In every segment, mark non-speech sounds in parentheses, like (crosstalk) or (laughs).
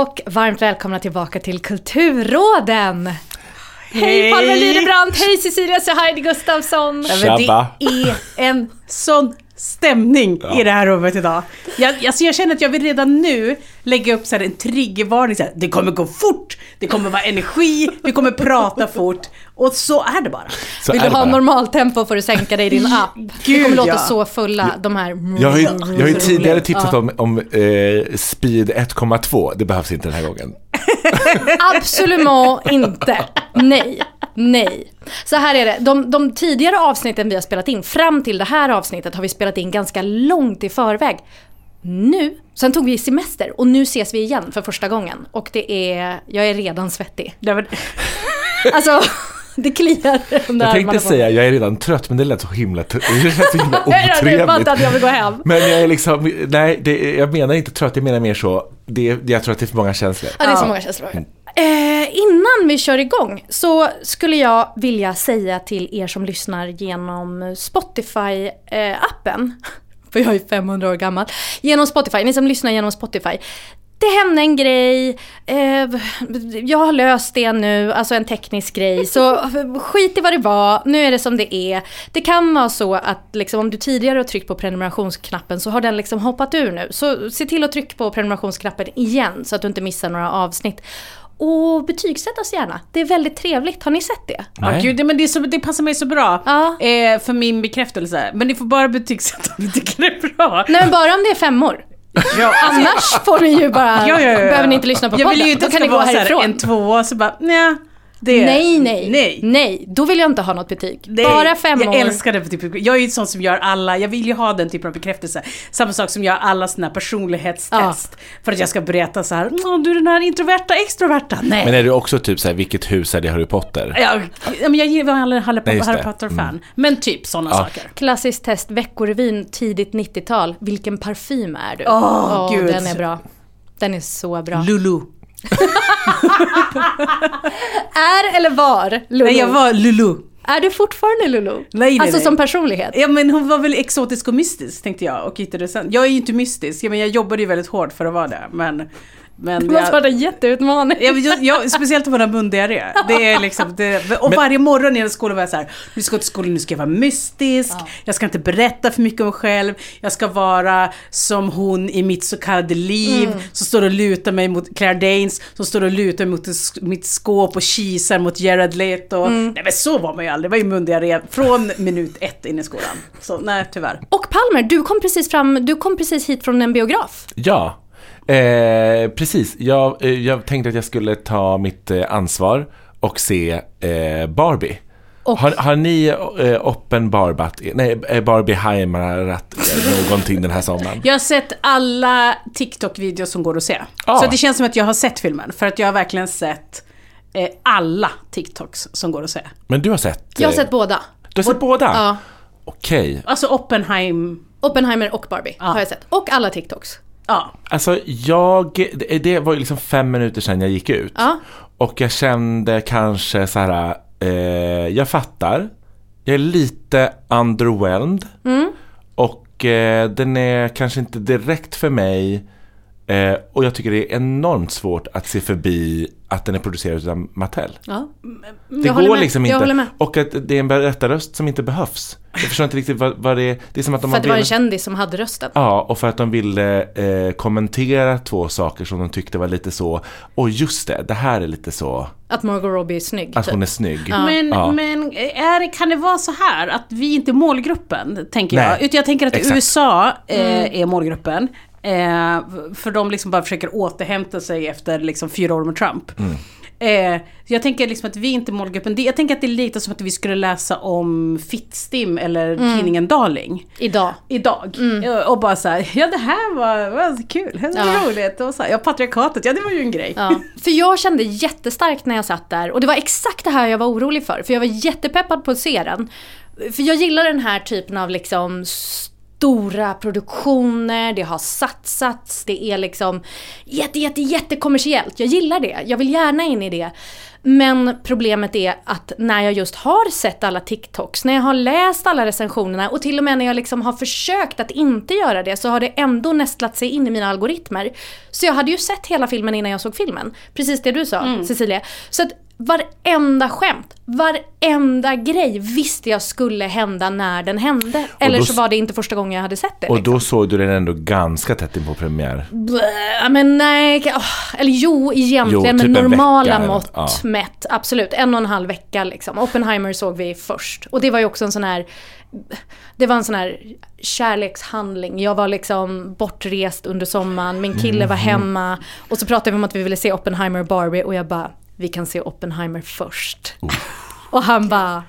och varmt välkomna tillbaka till Kulturråden! Hej Palme Lyrebrandt, hej Cecilia Heidi Gustafsson! Tjabba. Det är en sån stämning i det här rummet idag. Jag, alltså jag känner att jag vill redan nu lägga upp så här en triggervarning. Så här, det kommer gå fort, det kommer vara energi, vi kommer prata fort. Och så är det bara. Så Vill du det ha normaltempo får du sänka dig i din app. (laughs) Det Gud, kommer låta ja. så fulla, de här... Jag har ju, jag har ju tidigare tipsat Ja. om, om eh, speed 1,2. Det behövs inte den här gången. Absolument inte. Nej. Nej. Så här är det. De, de tidigare avsnitten vi har spelat in, fram till det här avsnittet, har vi spelat in ganska långt i förväg. Nu, sen tog vi semester och nu ses vi igen för första gången. Och det är, jag är redan svettig. Det var, Alltså, (laughs) det kliar Jag tänkte säga, jag är redan trött, men det lät så himla, (laughs) det lät så himla (laughs) otrevligt. att jag vill gå hem. Men jag är liksom, nej, det, jag menar inte trött, jag menar mer så, det, jag tror att det är för många känslor. Ja, det är så många känslor. Eh, innan vi kör igång så skulle jag vilja säga till er som lyssnar genom Spotify-appen, för jag är 500 år gammal, genom Spotify, ni som lyssnar genom Spotify. Det hände en grej, eh, jag har löst det nu, alltså en teknisk grej. Så (laughs) skit i vad det var, nu är det som det är. Det kan vara så att liksom, om du tidigare har tryckt på prenumerationsknappen så har den liksom hoppat ur nu. Så se till att trycka på prenumerationsknappen igen så att du inte missar några avsnitt. Och betygsätt oss gärna, det är väldigt trevligt. Har ni sett det? ja, gud, det- men det, så, det passar mig så bra Ja. eh, för min bekräftelse. Men ni får bara betygsätta om ni tycker det är bra. Nej men bara om det är femmor. Ja, Annars får ni ju bara, Ja, ja, ja, ja. behöver ni inte lyssna på Jag podden. vill ju inte att kan det ska gå vara så här, härifrån. en tvåa så bara, nej. Det, Nej, nej, nej. nej. Då vill jag inte ha något betyg. Nej, Bara femmor. Jag älskar den typen av Jag är ju sån som gör alla, jag vill ju ha den typen av bekräftelse. Samma sak som gör alla såna här personlighetstest. För att jag ska berätta så här, "Åh, du är den här introverta, extroverta. Nej. Men är du också typ så här, vilket hus är det Harry Potter? Ja, ja, men jag gillar alla Harry, Nej, Harry. Potter-fan. Mm. Men typ sådana Ja. saker. Klassiskt test, Veckorevyn, tidigt 90-tal. Vilken parfym är du? Åh, gud. Den är bra. Den är så bra. Lulu. (laughs) är eller var Lulu? Nej, jag var Lulu. Är du fortfarande Lulu? Nej, nej, alltså nej. som personlighet? Ja men hon var väl exotisk och mystisk tänkte jag och hittade sen. Jag är ju inte mystisk, men jag jobbade ju väldigt hårt för att vara det. Men, men Det måste varit en jätteutmaning. Jag, jag, jag, speciellt om man har mundiarré. Det är liksom, det, och varje morgon innan skolan var jag så här, nu ska jag till skolan, nu ska jag vara mystisk, jag ska inte berätta för mycket om mig själv, jag ska vara som hon i mitt så kallade liv, som står och lutar mig mot Claire Danes, som står och lutar mig mot mitt skåp och kisar mot Jared Leto. Nej men så var man ju aldrig, det var ju mundiarré från minut ett in i skolan. Så nej, tyvärr. Och Palmer, du kom precis fram, du kom precis hit från en biograf. Ja, eh, precis. Jag, eh, jag tänkte att jag skulle ta mitt eh, ansvar och se eh, Barbie. Och Har, har ni eh, Oppen Barbat, nej, eh, Barbie Heimarat eh, någonting den här sommaren? Jag har sett alla TikTok-videos som går att se. Ja. Så det känns som att jag har sett filmen. För att jag har verkligen sett eh, alla TikToks som går att se. Men du har sett? jag har eh, sett båda. Du har sett båda? Ja. Okej. Alltså Oppenheim... Oppenheimer och Barbie har jag sett. Och alla TikToks. Ja. Alltså jag, det, var ju liksom fem minuter sedan jag gick ut. Ja. Och jag kände kanske så här, eh, jag fattar. Jag är lite underwhelmed. Mm. Och eh, den är kanske inte direkt för mig. Eh, och jag tycker det är enormt svårt att se förbi att den är producerad av Mattel. Ja. Det Jag håller går med. liksom Jag inte. håller med. Och att det är en berättarröst som inte behövs. Jag förstår inte riktigt vad, vad det är. Det är som att de För att det var en kändis som hade rösten. Ja, och för att de ville eh, kommentera två saker som de tyckte var lite så, och just det, det här är lite så, Att Margot Robbie är snygg. att typ. hon är snygg. Men, Ja. men är, kan det vara så här att vi inte är målgruppen, tänker Nej. jag. Utan jag tänker att Exakt. USA eh, Mm. är målgruppen. Eh, för de liksom bara försöker återhämta sig efter liksom fyra år med Trump. Mm. Eh, jag tänker liksom att vi inte är målgruppen. Jag tänker att det är lite som att vi skulle läsa om Fittstim eller Mm. tidningen Darling. Idag. Idag. Eh, Och bara så här, ja det här var, var kul, det var Ja. roligt. Och så här, ja patriarkatet, ja det var ju en grej. Ja. För jag kände jättestarkt när jag satt där och det var exakt det här jag var orolig för. För jag var jättepeppad på att se den. För jag gillar den här typen av liksom stora produktioner, det har satsats, det är liksom jätte, jätte, jättekommersiellt. Jag gillar det, jag vill gärna in i det. Men problemet är att när jag just har sett alla TikToks, när jag har läst alla recensionerna och till och med när jag liksom har försökt att inte göra det så har det ändå nästlat sig in i mina algoritmer. Så jag hade ju sett hela filmen innan jag såg filmen. Precis det du sa Cecilia. Så att varenda skämt, varenda grej visste jag skulle hända när den hände. Eller då så var det inte första gången jag hade sett det. Och liksom. då såg du den ändå ganska tätt in på premiär. Blä, men nej, åh, eller jo egentligen Jo, typ med en normala vecka mått ja. mätt. Absolut, en och en halv vecka liksom. Oppenheimer såg vi först. Och det var ju också en sån här, det var en sån här kärlekshandling. Jag var liksom bortrest under sommaren, min kille var Mhm. hemma. Och så pratade vi om att vi ville se Oppenheimer och Barbie och jag bara, vi kan se Oppenheimer först. Och han bara,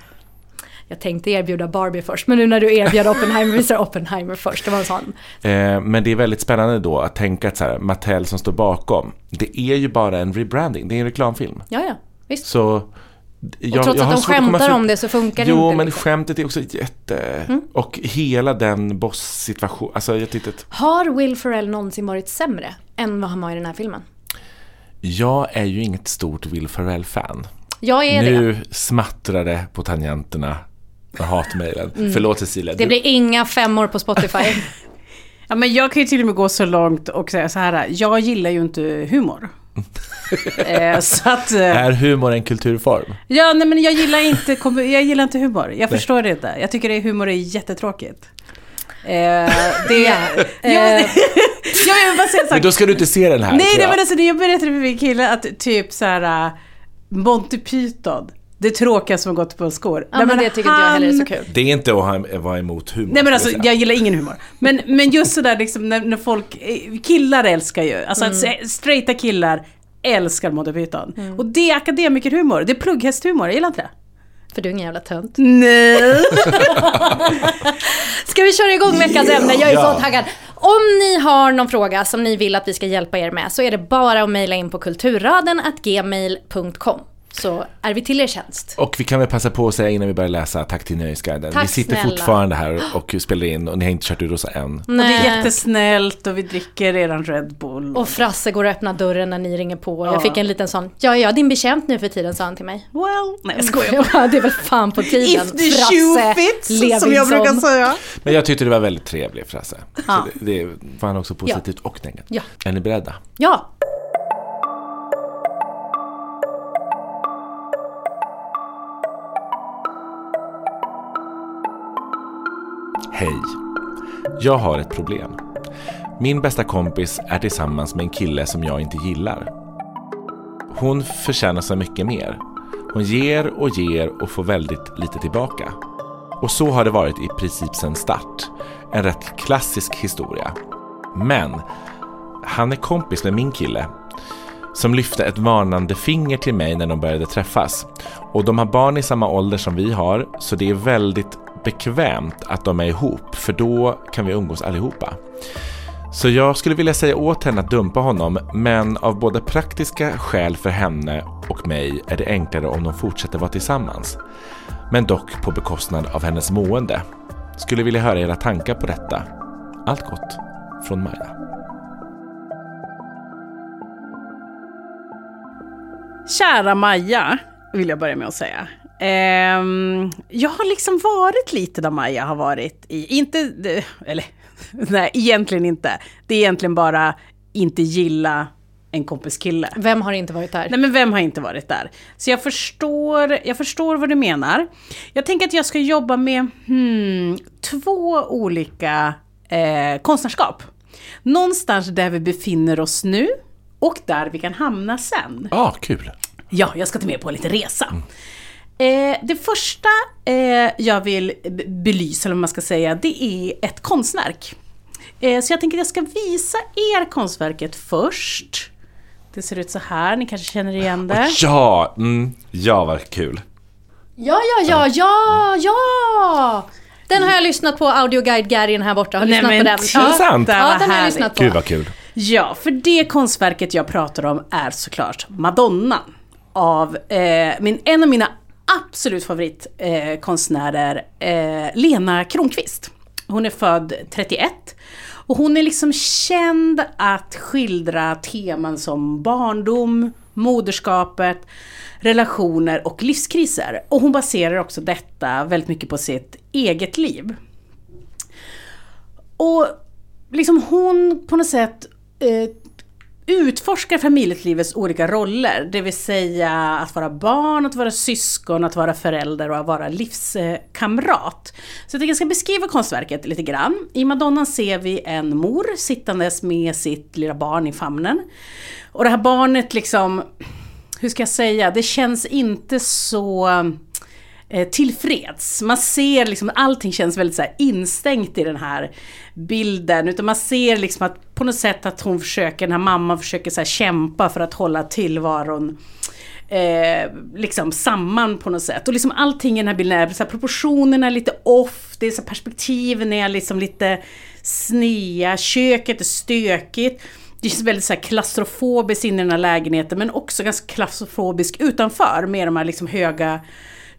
jag tänkte erbjuda Barbie först, men nu när du erbjöd Oppenheimer, vi ser Oppenheimer först. Det var en sån. Eh, men det är väldigt spännande då att tänka att så här, Mattel som står bakom, det är ju bara en rebranding, det är en reklamfilm. Ja, ja, visst. Så jag, trots jag att de skämtar om det så funkar det jo, inte, men liksom. skämtet är också jätte... Och hela den boss-situation, alltså jag tyckte att Har Will Ferrell någonsin varit sämre än vad han var i den här filmen? Jag är ju inget stort Will Ferrell-fan. Jag är det. Nu smattrar det på tangenterna med hatmejlen. Förlåt Cecilia. Mm. Det du- blir inga femmor på Spotify. (laughs) Ja, men jag kan ju till och med gå så långt och säga så här, jag gillar ju inte humor. (laughs) eh, så att... Eh, Är humor en kulturform? ja, nej men jag gillar inte, jag gillar inte humor. Jag förstår det inte. Jag tycker det humor är jättetråkigt. Eh, det ja, men, (laughs) jag vill bara säga så här, Men då ska du inte se den här Nej, nej jag. men alltså jag berättade för min kille att typ så här uh, Monty Python, det tråkiga som har gått på skor. Ja, men det tycker inte jag heller är så kul. Det är inte att vara emot humor. Nej men alltså jag gillar ingen humor. Men, men just sådär liksom när, när folk, eh, killar älskar ju, alltså mm. straighta killar älskar Monty Python. Mm. Och det är akademikerhumor, det är plugghästhumor, jag gillar inte det. För du är ingen jävla tönt. Nej. (laughs) Ska vi köra igång veckans ämne? Jag är Ja. så taggad. Om ni har någon fråga som ni vill att vi ska hjälpa er med så är det bara att mejla in på kulturraden.gmail.com så är vi till er tjänst. Och vi kan väl passa på att säga innan vi börjar läsa Tack till Nöjesguiden. Tack vi sitter snälla. fortfarande här och spelar in och ni har inte kört ur oss än. Och det är jättesnällt och vi dricker eran Red Bull. Och Frasse går och öppnar dörren när ni ringer på. Jag fick en liten sån, ja ja din betjänt nu för tiden sa han till mig. well, nej jag skojar. (laughs) Jag bara, det är väl fan på tiden. If the shoe fits, som jag brukar säga. Men jag tyckte det var väldigt trevligt Frasse. Ja. Så det, det var också positivt och negativt. Ja. Är ni beredda? Ja, Hej. Jag har ett problem. Min bästa kompis är tillsammans med en kille som jag inte gillar. Hon förtjänar så mycket mer. Hon ger och ger och får väldigt lite tillbaka. Och så har det varit i princip sedan start. En rätt klassisk historia. Men han är kompis med min kille. som lyfte ett varnande finger till mig när de började träffas. Och de har barn i samma ålder som vi har, så det är väldigt bekvämt att de är ihop, för då kan vi umgås allihopa. Så jag skulle vilja säga åt henne att dumpa honom, men av både praktiska skäl för henne och mig är det enklare om de fortsätter vara tillsammans. Men dock på bekostnad av hennes mående. Skulle vilja höra era tankar på detta. Allt gott från Maja. Kära Maja, vill jag börja med att säga. Ehm, jag har liksom varit lite där Maja har varit i, inte, eller (laughs) nej egentligen inte. Det är egentligen bara inte gilla en kompis kille. Vem har inte varit där? Nej men vem har inte varit där? Så jag förstår, jag förstår vad du menar. Jag tänker att jag ska jobba med hmm, två olika eh, konstnärskap. Någonstans där vi befinner oss nu och där vi kan hamna sen. Ja, ah, kul. Ja, jag ska ta med på en liten resa. Eh, det första eh, jag vill belysa, eller vad man ska säga, det är ett konstverk. Eh, så jag tänker att jag ska visa er konstverket först. Det ser ut så här, ni kanske känner igen det? Ja, mm, ja vad kul. Ja, ja, ja, ja, ja! Den har jag lyssnat på, audioguide Garin här borta har Nej, lyssnat men på den. Är det sant? Ja, den har jag lyssnat på. Gud vad kul. Ja, för det konstverket jag pratar om är såklart Madonna. Av eh, min, en av mina absolut favoritkonstnärer, eh, eh, Lena Kronqvist. Hon är född 31. Och hon är liksom känd att skildra teman som barndom, moderskapet, relationer och livskriser. Och hon baserar också detta väldigt mycket på sitt eget liv. Och liksom hon på något sätt eh, utforskar familjelivets olika roller. Det vill säga att vara barn, att vara syskon, att vara förälder och att vara livskamrat. Så jag tänker jag ska beskriva konstverket lite grann. I Madonnan ser vi en mor sittandes med sitt lilla barn i famnen. Och det här barnet liksom, hur ska jag säga, det känns inte så Eh, tillfreds. Man ser liksom, allting känns väldigt så här instängt i den här bilden. Utan man ser liksom att på något sätt att hon försöker, den här mamman försöker så här kämpa för att hålla tillvaron eh, liksom samman på något sätt. Och liksom allting i den här bilden är, så här, proportionerna är lite off, det är så här, perspektiven är liksom lite snea, köket är stökigt. Det känns väldigt så här klaustrofobiskt inne i den här lägenheten men också ganska klaustrofobiskt utanför med de här liksom höga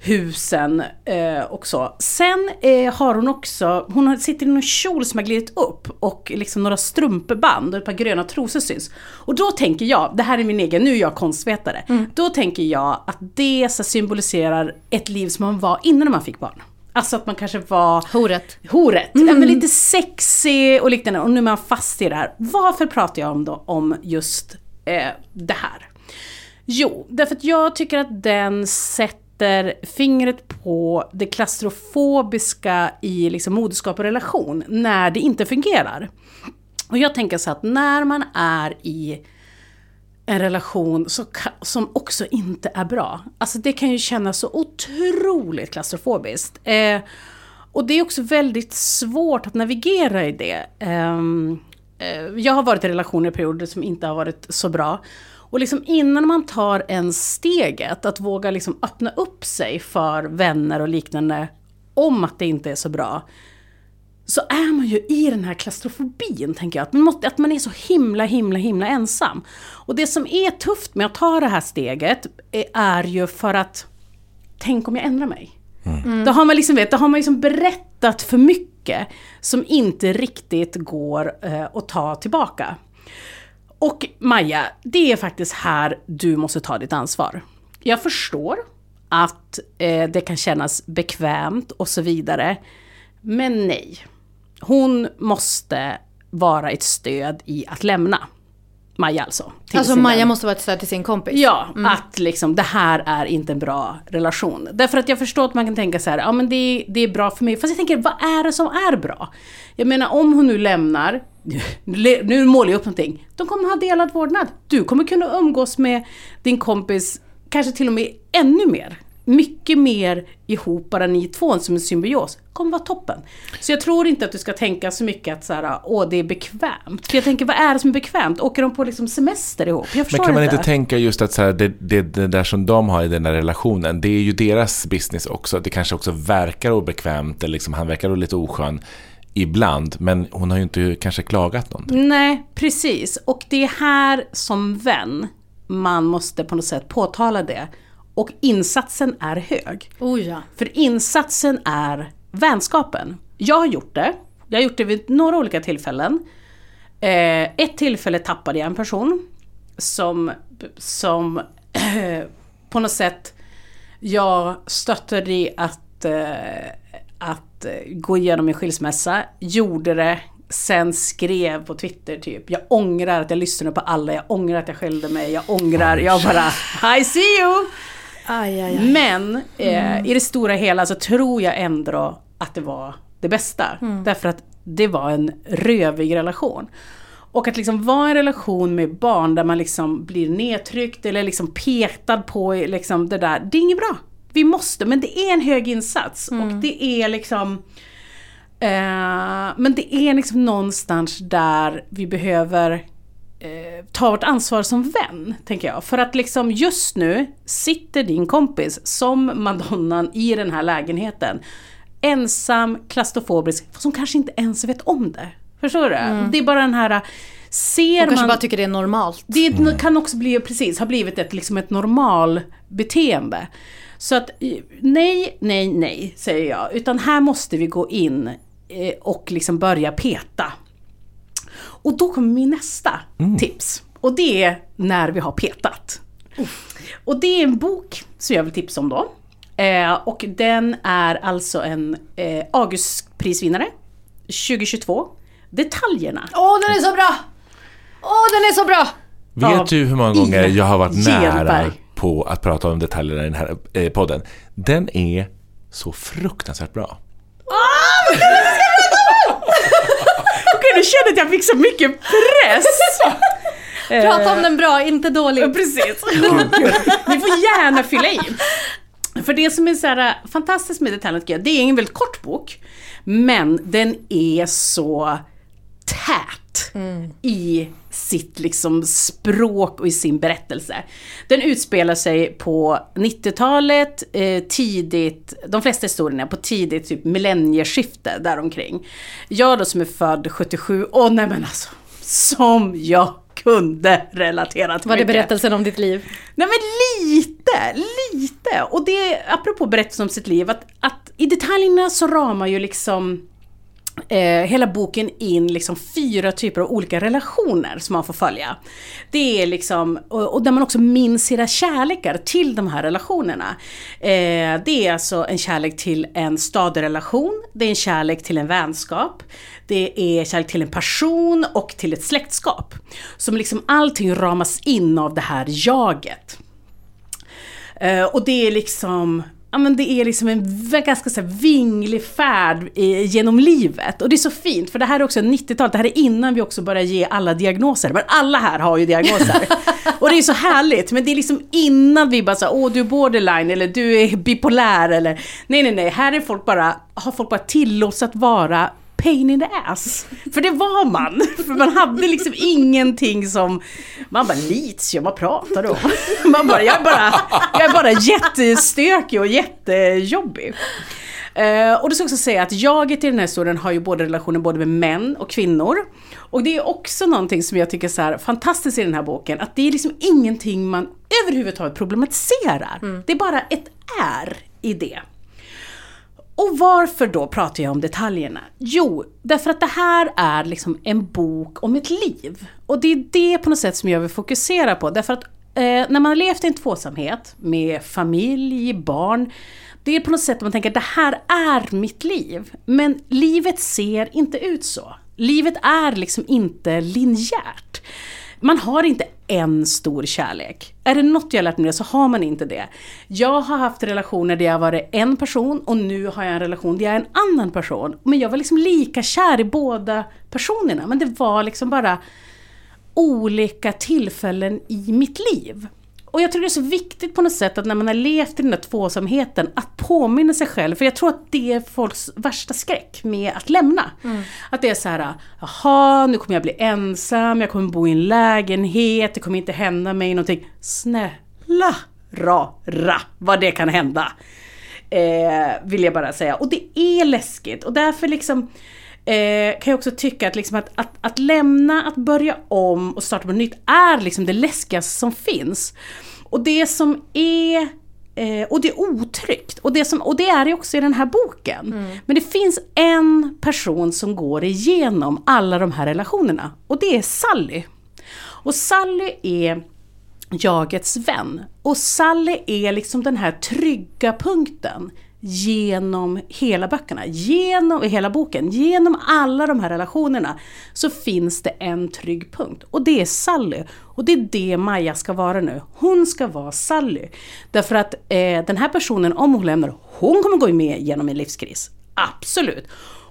husen eh, och så. Sen eh, har hon också, hon sitter i någon kjol som har glidit upp och liksom några strumpeband och ett par gröna trosor syns. Och då tänker jag, det här är min egen, nu är jag konstvetare, mm. då tänker jag att det så symboliserar ett liv som man var innan man fick barn. Alltså att man kanske var... Horet. Horet. Mm. Ja, men lite sexig och liknande. Och nu är man fast i det här. Varför pratar jag om, då, om just eh, det här? Jo, därför att jag tycker att den sätter sätter fingret på det klaustrofobiska i liksom moderskap och relation när det inte fungerar. Och jag tänker så att när man är i en relation som också inte är bra. Alltså det kan ju kännas så otroligt klaustrofobiskt. Eh, och det är också väldigt svårt att navigera i det. Ehm, eh, jag har varit i relationer i perioder som inte har varit så bra. Och liksom innan man tar en steget, att våga liksom öppna upp sig för vänner och liknande om att det inte är så bra, så är man ju i den här klaustrofobin, tänker jag. Att man, måste, att man är så himla, himla, himla ensam. Och det som är tufft med att ta det här steget är ju för att, tänk om jag ändrar mig? Mm. Då har man liksom, vet, då har man liksom berättat för mycket som inte riktigt går eh, att ta tillbaka. Och Maja, det är faktiskt här du måste ta ditt ansvar. Jag förstår att eh, det kan kännas bekvämt och så vidare. Men nej. Hon måste vara ett stöd i att lämna. Maja alltså. Alltså Maja vän. måste vara stöd till sin kompis? Ja, mm. att liksom det här är inte en bra relation. Därför att jag förstår att man kan tänka så här, ja men det, det är bra för mig. Fast jag tänker, vad är det som är bra? Jag menar om hon nu lämnar, nu målar jag upp någonting. De kommer ha delad vårdnad. Du kommer kunna umgås med din kompis, kanske till och med ännu mer. Mycket mer ihop, bara ni två som en symbios, kommer vara toppen. Så jag tror inte att du ska tänka så mycket att så här, åh det är bekvämt. För jag tänker, vad är det som är bekvämt? Åker de på liksom semester ihop? Jag förstår Men kan man inte. inte tänka just att så här, det, det, det där som de har i den där relationen, det är ju deras business också. Det kanske också verkar obekvämt, eller liksom, han verkar lite oskön ibland, men hon har ju inte kanske klagat någonting. Nej, precis. Och det är här som vän man måste på något sätt påtala det. Och insatsen är hög. Oh ja. För insatsen är vänskapen. Jag har gjort det. Jag har gjort det vid några olika tillfällen. Eh, ett tillfälle tappade jag en person som, som (clears throat) på något sätt jag stöttade i att, eh, att eh, gå igenom min skilsmässa, gjorde det, sen skrev på Twitter typ Jag ångrar att jag lyssnade på alla, jag ångrar att jag skällde mig, jag ångrar, jag bara I see you! Aj, aj, aj. Men eh, i det stora hela så tror jag ändå att det var det bästa. Därför att det var en rövig relation. Och att liksom vara i en relation med barn där man liksom blir nedtryckt eller liksom petad på liksom det där, det är inget bra. Vi måste, men det är en hög insats. Och det är liksom eh, Men det är liksom någonstans där vi behöver eh, ta vårt ansvar som vän, tänker jag. För att liksom just nu sitter din kompis som madonnan i den här lägenheten. Ensam, klaustrofobisk, som kanske inte ens vet om det. Förstår du? Det är bara den här... Ser De kanske man... bara tycker det är normalt. Det kan också bli, precis, ha blivit ett, liksom ett normal beteende. Så att nej, nej, nej, säger jag. Utan här måste vi gå in eh, och liksom börja peta. Och då kommer min nästa tips. Och det är när vi har petat. Och det är en bok som jag vill tipsa om då. Eh, och den är alltså en eh, Augustprisvinnare 2022. Detaljerna. Åh, den är så bra! Åh, den är så bra! Vet du hur många gånger jag har varit nära Gelberg. på att prata om detaljerna i den här eh, podden? Den är så fruktansvärt bra. Okej, nu jag att jag fick så mycket press. (laughs) Prata om den bra, inte Ja, dålig. precis. (laughs) Ni får gärna fylla i. För det som är så här äh, fantastiskt med detaljen tycker jag, det är en väldigt kort bok. Men den är så tät i sitt liksom språk och i sin berättelse. Den utspelar sig på 90-talet, eh, tidigt, de flesta historierna på tidigt typ millennieskifte däromkring. Jag då som är född 77, åh nej men alltså, som jag kunde relatera till Var det mycket. berättelsen om ditt liv? Nej men lite, lite. Och det är apropå berättelsen om sitt liv, att, att i detaljerna så ramar ju liksom eh, hela boken in liksom fyra typer av olika relationer som man får följa. Det är liksom, och, och där man också minns sina kärlekar till de här relationerna. Eh, det är alltså en kärlek till en stadig relation, det är en kärlek till en vänskap, det är kärlek till en person och till ett släktskap. Som liksom allting ramas in av det här jaget. Eh, och det är liksom, ja men det är liksom en ganska så vinglig färd genom livet. Och det är så fint, för det här är också 90-talet, det här är innan vi också börjar ge alla diagnoser. Men alla här har ju diagnoser. (laughs) och det är så härligt, men det är liksom innan vi bara säger åh du är borderline eller du är bipolär eller nej nej nej, här är folk bara, har folk bara tillåts att vara pain in the ass. För det var man. För man hade liksom ingenting som... Man bara litium, vad pratar du om? Man bara, jag är bara, jag är bara jättestökig och jättejobbig. Eh, och det ska också säga att jaget i den här historien har ju både relationer både med män och kvinnor. Och det är också någonting som jag tycker är så här fantastiskt i den här boken, att det är liksom ingenting man överhuvudtaget problematiserar. Det är bara ett är i det. Och varför då pratar jag om detaljerna? Jo, därför att det här är liksom en bok om ett liv. Och det är det på något sätt som jag vill fokusera på. Därför att eh, när man har levt i en tvåsamhet med familj, barn. Det är på något sätt att man tänker att det här är mitt liv. Men livet ser inte ut så. Livet är liksom inte linjärt. Man har inte en stor kärlek. Är det något jag har lärt mig så har man inte det. Jag har haft relationer där jag varit en person och nu har jag en relation där jag är en annan person. Men jag var liksom lika kär i båda personerna. Men det var liksom bara olika tillfällen i mitt liv och jag tror det är så viktigt på något sätt att när man har levt i den där tvåsamheten att påminna sig själv, för jag tror att det är folks värsta skräck med att lämna. Att det är så här, jaha, nu kommer jag bli ensam, jag kommer bo i en lägenhet, det kommer inte hända mig någonting. Snälla rara vad det kan hända. Eh, vill jag bara säga. Och det är läskigt och därför liksom eh, kan jag också tycka att, liksom att, att, att lämna, att börja om och starta på nytt är liksom det läskigaste som finns. Och det som är eh, och det är otryggt. Och det, som, och det är det också i den här boken. Men det finns en person som går igenom alla de här relationerna. Och det är Sally. Och Sally är jagets vän. Och Sally är liksom den här trygga punkten genom hela böckerna, genom hela boken, genom alla de här relationerna så finns det en trygg punkt och det är Sally. Och det är det Maja ska vara nu. Hon ska vara Sally. Därför att eh, den här personen, om hon lämnar, hon kommer gå med genom en livskris. Absolut.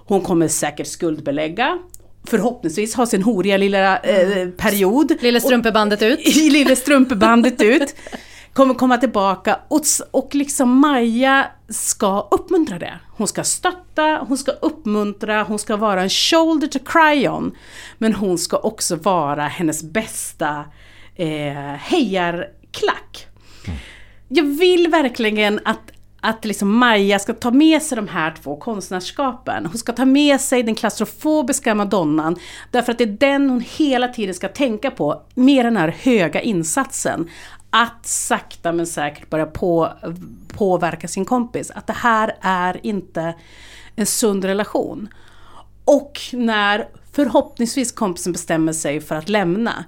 Hon kommer säkert skuldbelägga, förhoppningsvis ha sin horiga lilla eh, period. Lille strumpebandet ut. (laughs) I lille strumpebandet ut. Kommer komma tillbaka och, och liksom Maja ska uppmuntra det. Hon ska stötta, hon ska uppmuntra, hon ska vara en shoulder to cry on. Men hon ska också vara hennes bästa eh, hejarklack. Jag vill verkligen att, att liksom Maja ska ta med sig de här två konstnärskapen. Hon ska ta med sig den klaustrofobiska madonnan. Därför att det är den hon hela tiden ska tänka på med den här höga insatsen. Att sakta men säkert börja på, påverka sin kompis. Att det här är inte en sund relation. Och när förhoppningsvis kompisen bestämmer sig för att lämna,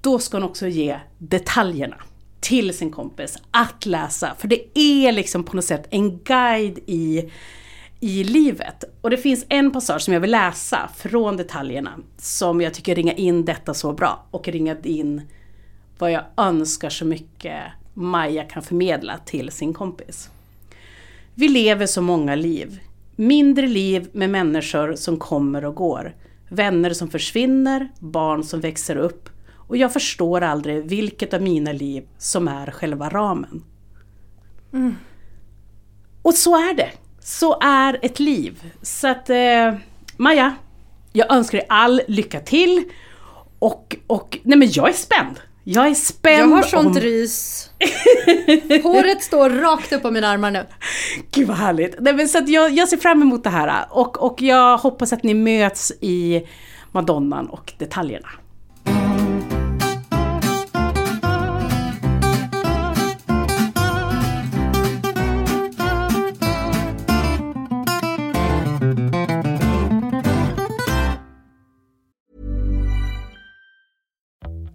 då ska hon också ge detaljerna till sin kompis att läsa. För det är liksom på något sätt en guide i, i livet. Och det finns en passage som jag vill läsa från detaljerna som jag tycker ringar in detta så bra och ringa in vad jag önskar så mycket Maja kan förmedla till sin kompis. Vi lever så många liv. Mindre liv med människor som kommer och går. Vänner som försvinner, barn som växer upp. Och jag förstår aldrig vilket av mina liv som är själva ramen. Och så är det. Så är ett liv. Så att eh, Maja, jag önskar dig all lycka till. Och, och nej men jag är spänd. Jag är spänd Jag har sånt om... rys. (laughs) Håret står rakt upp på mina armar nu. Gud vad härligt. Nej, men så jag, jag ser fram emot det här och, och jag hoppas att ni möts i Madonnan och detaljerna.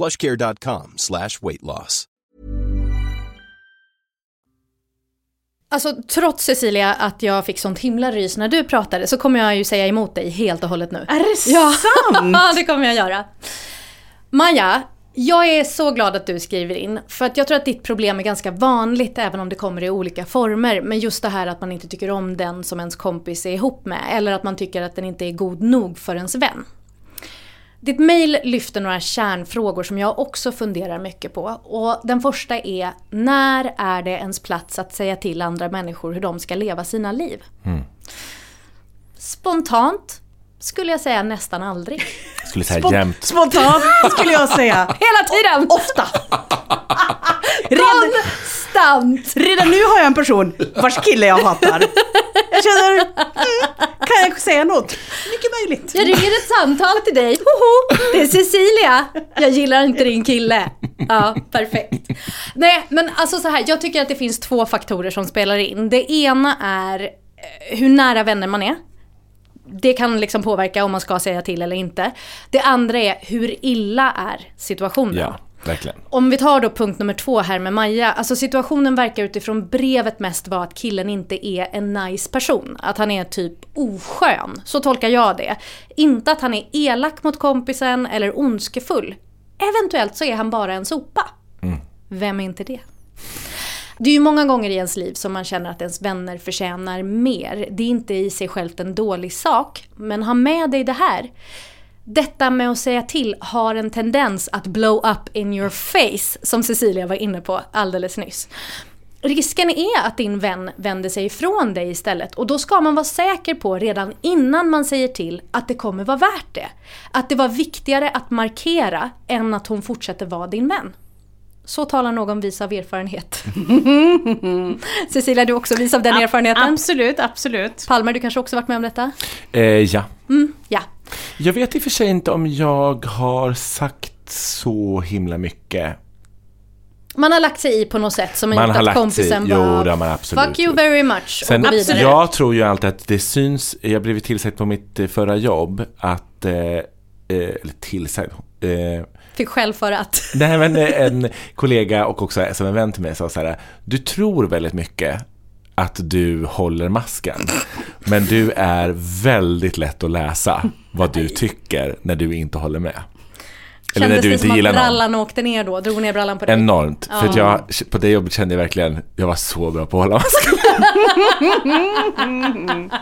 plushcare.com slash weight loss. Alltså trots Cecilia att jag fick sånt himla rys när du pratade så kommer jag ju säga emot dig helt och hållet nu. Är det Ja, (laughs) sant? det kommer jag göra. Maja, jag är så glad att du skriver in. För att jag tror att ditt problem är ganska vanligt även om det kommer i olika former. Men just det här att man inte tycker om den som ens kompis är ihop med. Eller att man tycker att den inte är god nog för ens vän. Ditt mail lyfter några kärnfrågor som jag också funderar mycket på. Och den första är, när är det ens plats att säga till andra människor hur de ska leva sina liv? Spontant skulle jag säga nästan aldrig. Jag skulle säga Spon- jämt. Spontant skulle jag säga. (laughs) Hela tiden! Ofta. Från konstant! Redan nu har jag en person vars kille jag hatar. Jag känner, mm, kan jag säga något? Mycket möjligt. Jag ringer ett samtal till dig. Hoho, det är Cecilia. Jag gillar inte din kille. Ja, perfekt. Nej, men alltså så här, jag tycker att det finns två faktorer som spelar in. Det ena är eh, hur nära vänner man är. Det kan liksom påverka om man ska säga till eller inte. Det andra är hur illa är situationen. Ja, verkligen. Om vi tar då punkt nummer två här med Maja. Alltså situationen verkar utifrån brevet mest vara att killen inte är en nice person. Att han är typ oskön. Så tolkar jag det. Inte att han är elak mot kompisen eller ondskefull. Eventuellt så är han bara en sopa. Vem är inte det? Det är ju många gånger i ens liv som man känner att ens vänner förtjänar mer. Det är inte i sig självt en dålig sak, men ha med dig det här. Detta med att säga till har en tendens att blow up in your face, som Cecilia var inne på alldeles nyss. Risken är att din vän vänder sig ifrån dig istället och då ska man vara säker på redan innan man säger till att det kommer vara värt det. Att det var viktigare att markera än att hon fortsätter vara din vän. Så talar någon vis av erfarenhet. (laughs) Cecilia, du är också vis av den erfarenheten? Absolut, absolut. Palmer, du kanske också varit med om detta? Eh, ja. Ja. Jag vet i och för sig inte om jag har sagt så himla mycket. Man har lagt sig i på något sätt som Man gjort har att lagt sig- kompisen jo, bara det har man absolut Fuck you gjort." very much Sen, och vidare. jag tror ju alltid att det syns, jag blev tillsagd på mitt eh, förra jobb att, eh, eh, eller tillsagd, eh, Fick själv för att. (laughs) Nej men eh, en kollega och också som en vän till mig sa så här, du tror väldigt mycket att du håller masken. Men du är väldigt lätt att läsa vad du tycker när du inte håller med. Eller när Kändes du det inte som att gillar någon. brallan åkte ner då? Drog ner brallan på dig? Enormt. För att jag, på det jobbet kände jag verkligen, jag var så bra på att hålla masken. (laughs)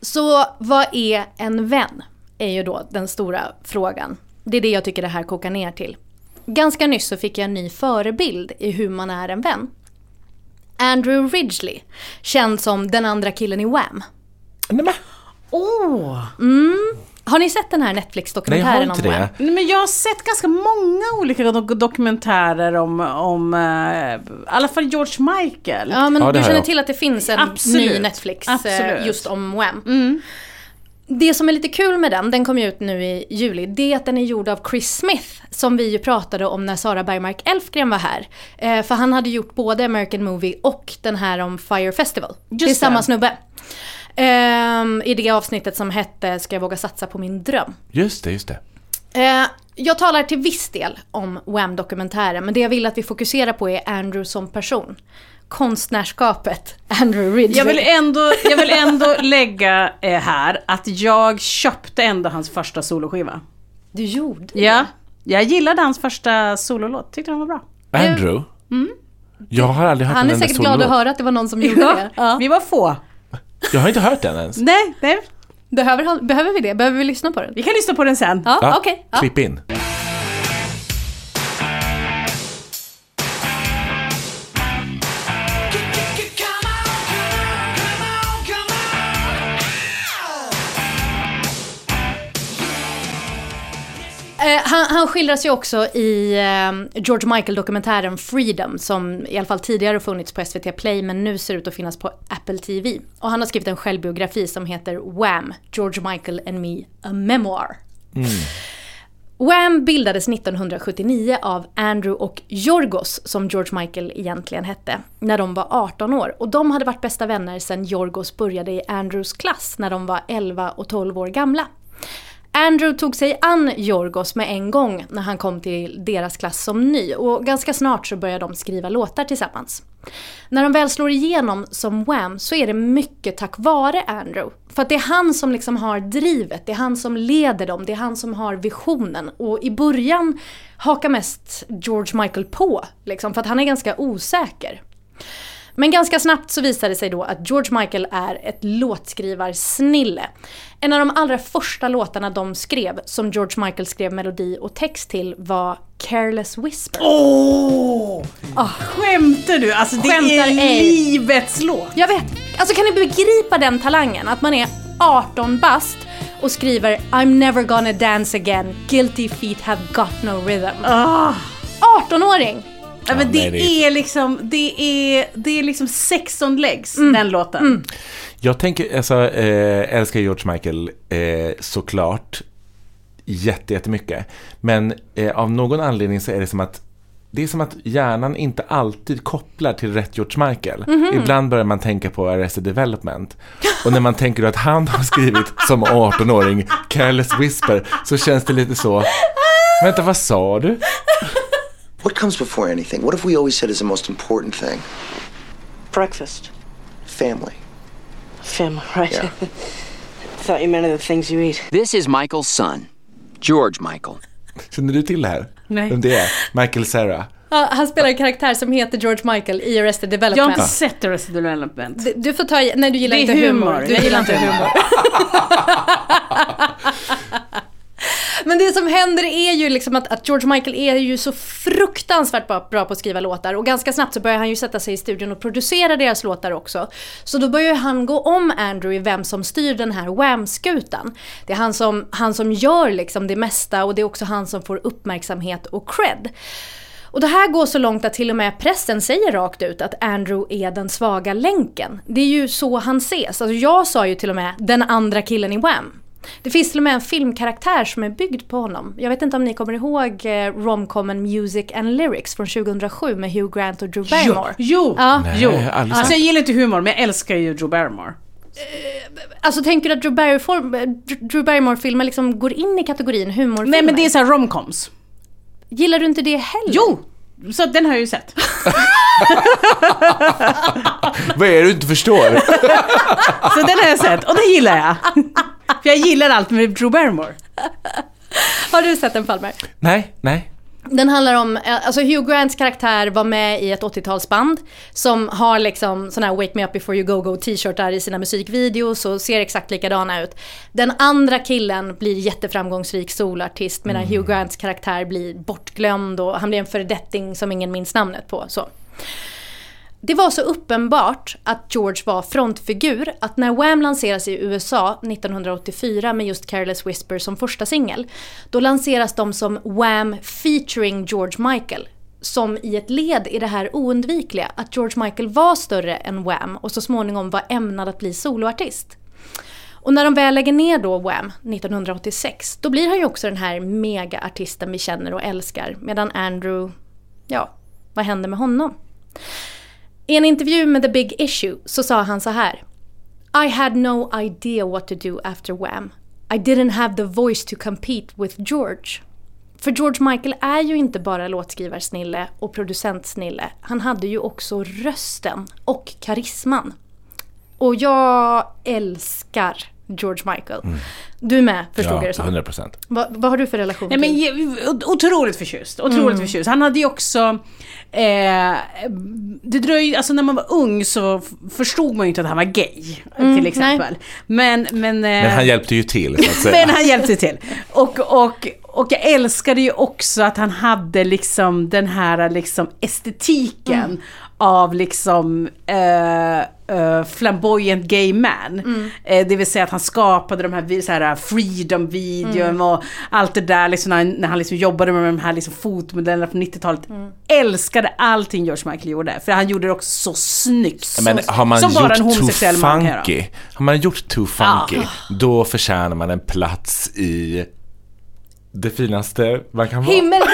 Så vad är en vän? Är ju då den stora frågan. Det är det jag tycker det här kokar ner till. Ganska nyss så fick jag en ny förebild i hur man är en vän. Andrew Ridgely, känd som den andra killen i Wham. Nej men, Åh! Har ni sett den här Netflix-dokumentären om det. Nej, men jag har sett ganska många olika dok- dokumentärer om, om eh, i alla fall George Michael. Ja, men Ja, du känner jag. till att det finns en Absolut. ny Netflix eh, Absolut. just om Wham. Det som är lite kul med den, den kom ju ut nu i juli, det är att den är gjord av Chris Smith, som vi ju pratade om när Sara Bergmark Elfgren var här. Eh, för han hade gjort både American Movie och den här om Fire Festival. det är samma snubbe. Ehm, I det avsnittet som hette Ska jag våga satsa på min dröm. Just det, just det. Eh, jag talar till viss del om Wham-dokumentären, men det jag vill att vi fokuserar på är Andrew som person. Konstnärskapet Andrew Ridgely. Jag vill ändå, jag vill ändå (laughs) lägga eh, här att jag köpte ändå hans första soloskiva. Du gjorde Ja, jag gillade hans första sololåt. Tyckte den var bra. Andrew? Jag har aldrig hört Han är en säkert glad att höra att det var någon som gjorde det. Ja. Vi var få. Jag har inte hört den ens. Nej, nej. Behöver, behöver vi det? Behöver vi lyssna på den? Vi kan lyssna på den sen. Ja, Ja, okej. Ja. Klipp in. Han, skildras ju också i eh, George Michael-dokumentären Freedom som i alla fall tidigare funnits på SVT Play men nu ser ut att finnas på Apple TV. Och han har skrivit en självbiografi som heter Wham! George Michael and Me, a memoir. Wham bildades 1979 av Andrew och Yorgos, som George Michael egentligen hette, när de var 18 år. Och de hade varit bästa vänner sedan Yorgos började i Andrews klass när de var 11 och 12 år gamla. Andrew tog sig an Jorgos med en gång när han kom till deras klass som ny och ganska snart så började de skriva låtar tillsammans. När de väl slår igenom som Wham så är det mycket tack vare Andrew. För att det är han som liksom har drivet, det är han som leder dem, det är han som har visionen. Och i början hakar mest George Michael på, liksom, för att han är ganska osäker. Men ganska snabbt så visade det sig då att George Michael är ett låtskrivarsnille. En av de allra första låtarna de skrev, som George Michael skrev melodi och text till, var Careless Whisper. Åh! Skämtar du? Alltså det Skämtar är ej. livets låt. Jag vet, alltså kan ni begripa den talangen? Att man är 18 bast och skriver I'm never gonna dance again, guilty feet have got no rhythm. Ah. 18-åring! Ja, men det, nej, det är... liksom, det är, det är liksom 16 legs, Mm. den låten. Jag tänker, alltså, eh, älskar George Michael eh, såklart jätte, jättemycket. Men eh, av någon anledning så är det som att det är som att hjärnan inte alltid kopplar till rätt George Michael. Mhm. Ibland börjar man tänka på Arrested Development. Och när man tänker att han har skrivit som 18-åring Careless Whisper så känns det lite så. Vänta, vad sa du? What comes before anything? What have we always said is the most important thing? Breakfast. Family. Family, right? Yeah. (laughs) Thought you meant the things you eat. This is Michael's son, George Michael. Känner du till det här? Nej. Vem det är? Michael Cera. Ja, han spelar en karaktär som heter George Michael i Arrested Jag har Development. inte sett Arrested Development. Du- Du får ta nej du gillar inte humor. humor. Du gillar inte humor. (laughs) (laughs) Men det som händer är ju liksom att, att George Michael är ju så fruktansvärt bra, bra på att skriva låtar och ganska snabbt så börjar han ju sätta sig i studion och producera deras låtar också. Så då börjar han gå om Andrew i vem som styr den här Wham-skutan. Det är han som, han som gör liksom det mesta och det är också han som får uppmärksamhet och cred. Och det här går så långt att till och med pressen säger rakt ut att Andrew är den svaga länken. Det är ju så han ses. Alltså jag sa ju till och med den andra killen i Wham. Det finns till och med en filmkaraktär som är byggd på honom. Jag vet inte om ni kommer ihåg eh, romcomen Music and Lyrics från 2007 med Hugh Grant och Drew Barrymore. Jo, Ja. Nej, jo. Alltså jag gillar inte humor, men jag älskar ju Drew Barrymore. Alltså tänker du att Drew Barrymore, Drew Barrymore-filmer liksom går in i kategorin humorfilmer? Nej men det är så här romcoms. Gillar du inte det heller? Jo! Så den har jag ju sett. (laughs) Vad är det du inte förstår? (laughs) Så den har jag sett och det gillar jag. För jag gillar allt med Drew Barrymore. Har du sett den Palmer? nej, nej. Den handlar om, eh, alltså Hugh Grants karaktär var med i ett 80-talsband som har liksom såna här Wake Me Up Before You Go Go t-shirtar i sina musikvideos och ser exakt likadana ut. Den andra killen blir jätteframgångsrik solartist medan Hugh Grants karaktär blir bortglömd och han blir en föredetting som ingen minns namnet på. Så. Det var så uppenbart att George var frontfigur att när Wham lanseras i USA 1984 med just Careless Whisper som första singel, då lanseras de som Wham featuring George Michael. Som i ett led i det här oundvikliga att George Michael var större än Wham och så småningom var ämnad att bli soloartist. Och när de väl lägger ner då Wham 1986, då blir han ju också den här megaartisten vi känner och älskar. Medan Andrew, ja, vad händer med honom? I en intervju med The Big Issue så sa han så här. I had no idea what to do after Wham. I didn't have the voice to compete with George. För George Michael är ju inte bara låtskrivarsnille och producentsnille. Han hade ju också rösten och karisman. Och jag älskar George Michael. Du med förstod jag Ja, det som. 100 procent. Vad, vad har du för relation Nej, men, till? o- otroligt förtjust. Otroligt Mm. förtjust. Han hade ju också... Eh, det dröjde, alltså när man var ung så förstod man ju inte att han var gay. Mm, till exempel. Men, men, eh, Men han hjälpte ju till, så att säga. (laughs) men han hjälpte till. Och, och, och jag älskade ju också att han hade liksom den här liksom estetiken Mm. Av liksom eh, eh, flamboyant gay man. Mm. Eh, det vill säga att han skapade de här, så här freedom-videon Mm. och allt det där liksom när, han- när han liksom jobbade med de här liksom fotomodellerna från 90-talet. Mm. Älskade allting George Michael gjorde. För han gjorde det också så snyggt. Men så, har man som bara en gjort Too homosexuell man kan göra. Funky, har man gjort Too Funky, då förtjänar man en plats i det finaste man kan vara. Himmelriket!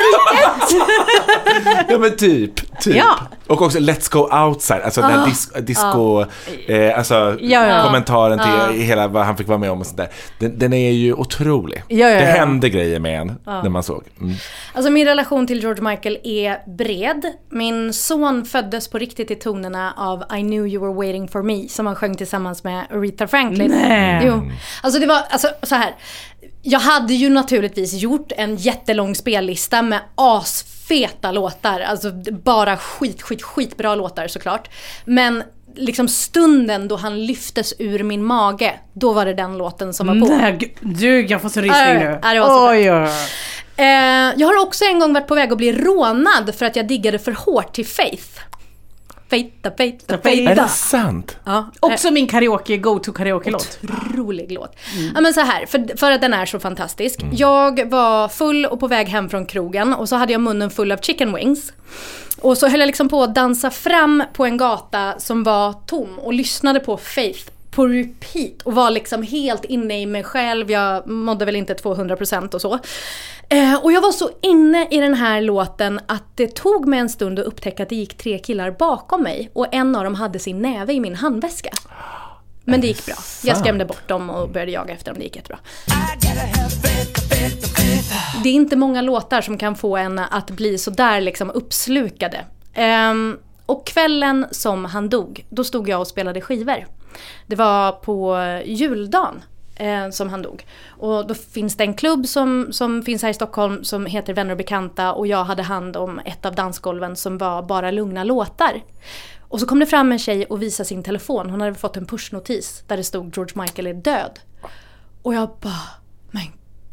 (laughs) Ja men typ, typ. Ja. Och också Let's Go Outside, alltså den här dis- disco, eh, alltså Ja, ja. kommentaren till hela vad han fick vara med om och sånt där. Den, den är ju otrolig. Ja, ja, det hände grejer med en när man såg. Mm. Alltså min relation till George Michael är bred. Min son föddes på riktigt i tonerna av I knew you were waiting for me som han sjöng tillsammans med Aretha Franklin. Nej. Jo. Alltså det var, alltså så här. Jag hade ju naturligtvis gjort en jättelång spellista med asfeta låtar. Alltså bara skit, skit, skitbra låtar såklart. Men liksom stunden då han lyftes ur min mage, då var det den låten som var på. Nej, du, jag får så rysning Ja, nu. ja, det oj, oj. Eh, jag har också en gång varit på väg att bli rånad för att jag diggade för hårt till Faith. Fejta, fejta, Är fejta. det sant? Ja, Också min karaoke, go-to karaoke-låt. otrolig låt. Ja men så här, för, för att den är så fantastisk. Jag var full och på väg hem från krogen och så hade jag munnen full av chicken wings. Och så höll jag liksom på att dansa fram på en gata som var tom och lyssnade på Faith på repeat och var liksom helt inne i mig själv. Jag mådde väl inte 200% och så. Eh, och jag var så inne i den här låten att det tog mig en stund att upptäcka att det gick tre killar bakom mig och en av dem hade sin näve i min handväska. Men det gick bra. Jag skrämde bort dem och började jaga efter dem. Det gick jättebra. Det är inte många låtar som kan få en att bli så där liksom uppslukade. Ehm, och kvällen som han dog, då stod jag och spelade skivor. Det var på juldagen eh, som han dog. Och då finns det en klubb som, som finns här i Stockholm som heter Vänner och Bekanta och jag hade hand om ett av dansgolven som var bara lugna låtar. Och så kom det fram en tjej och visade sin telefon. Hon hade fått en pushnotis där det stod George Michael är död. Och jag bara, men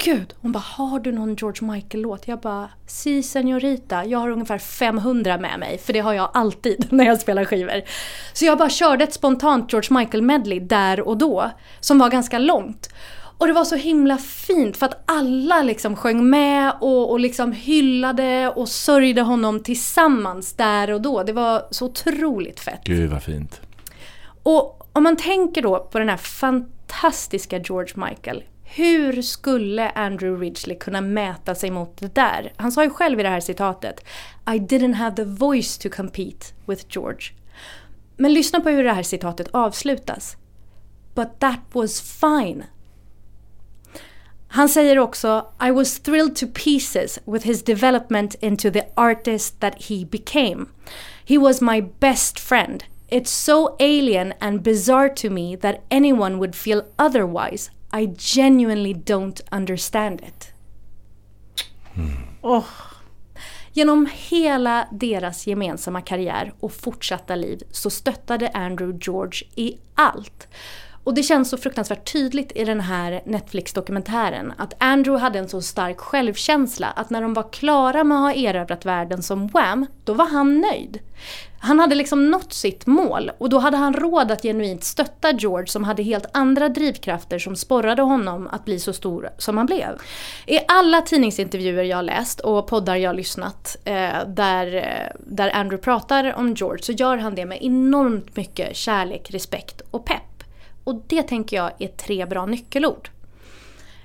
gud. Hon bara, har du någon George Michael-låt? Jag bara, si senorita. Jag har ungefär 500 med mig. För det har jag alltid (laughs) när jag spelar skivor. Så jag bara körde ett spontant George Michael-medley där och då. Som var ganska långt. Och det var så himla fint för att alla liksom sjöng med och, och liksom hyllade och sörjde honom tillsammans där och då. Det var så otroligt fett. Gud vad fint. Och om man tänker då på den här fantastiska George Michael. Hur skulle Andrew Ridgeley kunna mäta sig mot det där? Han sa ju själv i det här citatet I didn't have the voice to compete with George. Men lyssna på hur det här citatet avslutas. But that was fine. Han säger också I was thrilled to pieces with his development into the artist that he became. He was my best friend. It's so alien and bizarre to me that anyone would feel otherwise. I genuinely don't understand it. Åh, Genom hela deras gemensamma karriär och fortsatta liv så stöttade Andrew George i allt. Och det känns så fruktansvärt tydligt i den här Netflix-dokumentären att Andrew hade en så stark självkänsla att när de var klara med att ha erövrat världen som Wham, då var han nöjd. Han hade liksom nått sitt mål och då hade han råd att genuint stötta George som hade helt andra drivkrafter som sporrade honom att bli så stor som han blev. I alla tidningsintervjuer jag läst och poddar jag lyssnat eh, där, eh, där Andrew pratar om George så gör han det med enormt mycket kärlek, respekt och pepp. Och det tänker jag är tre bra nyckelord.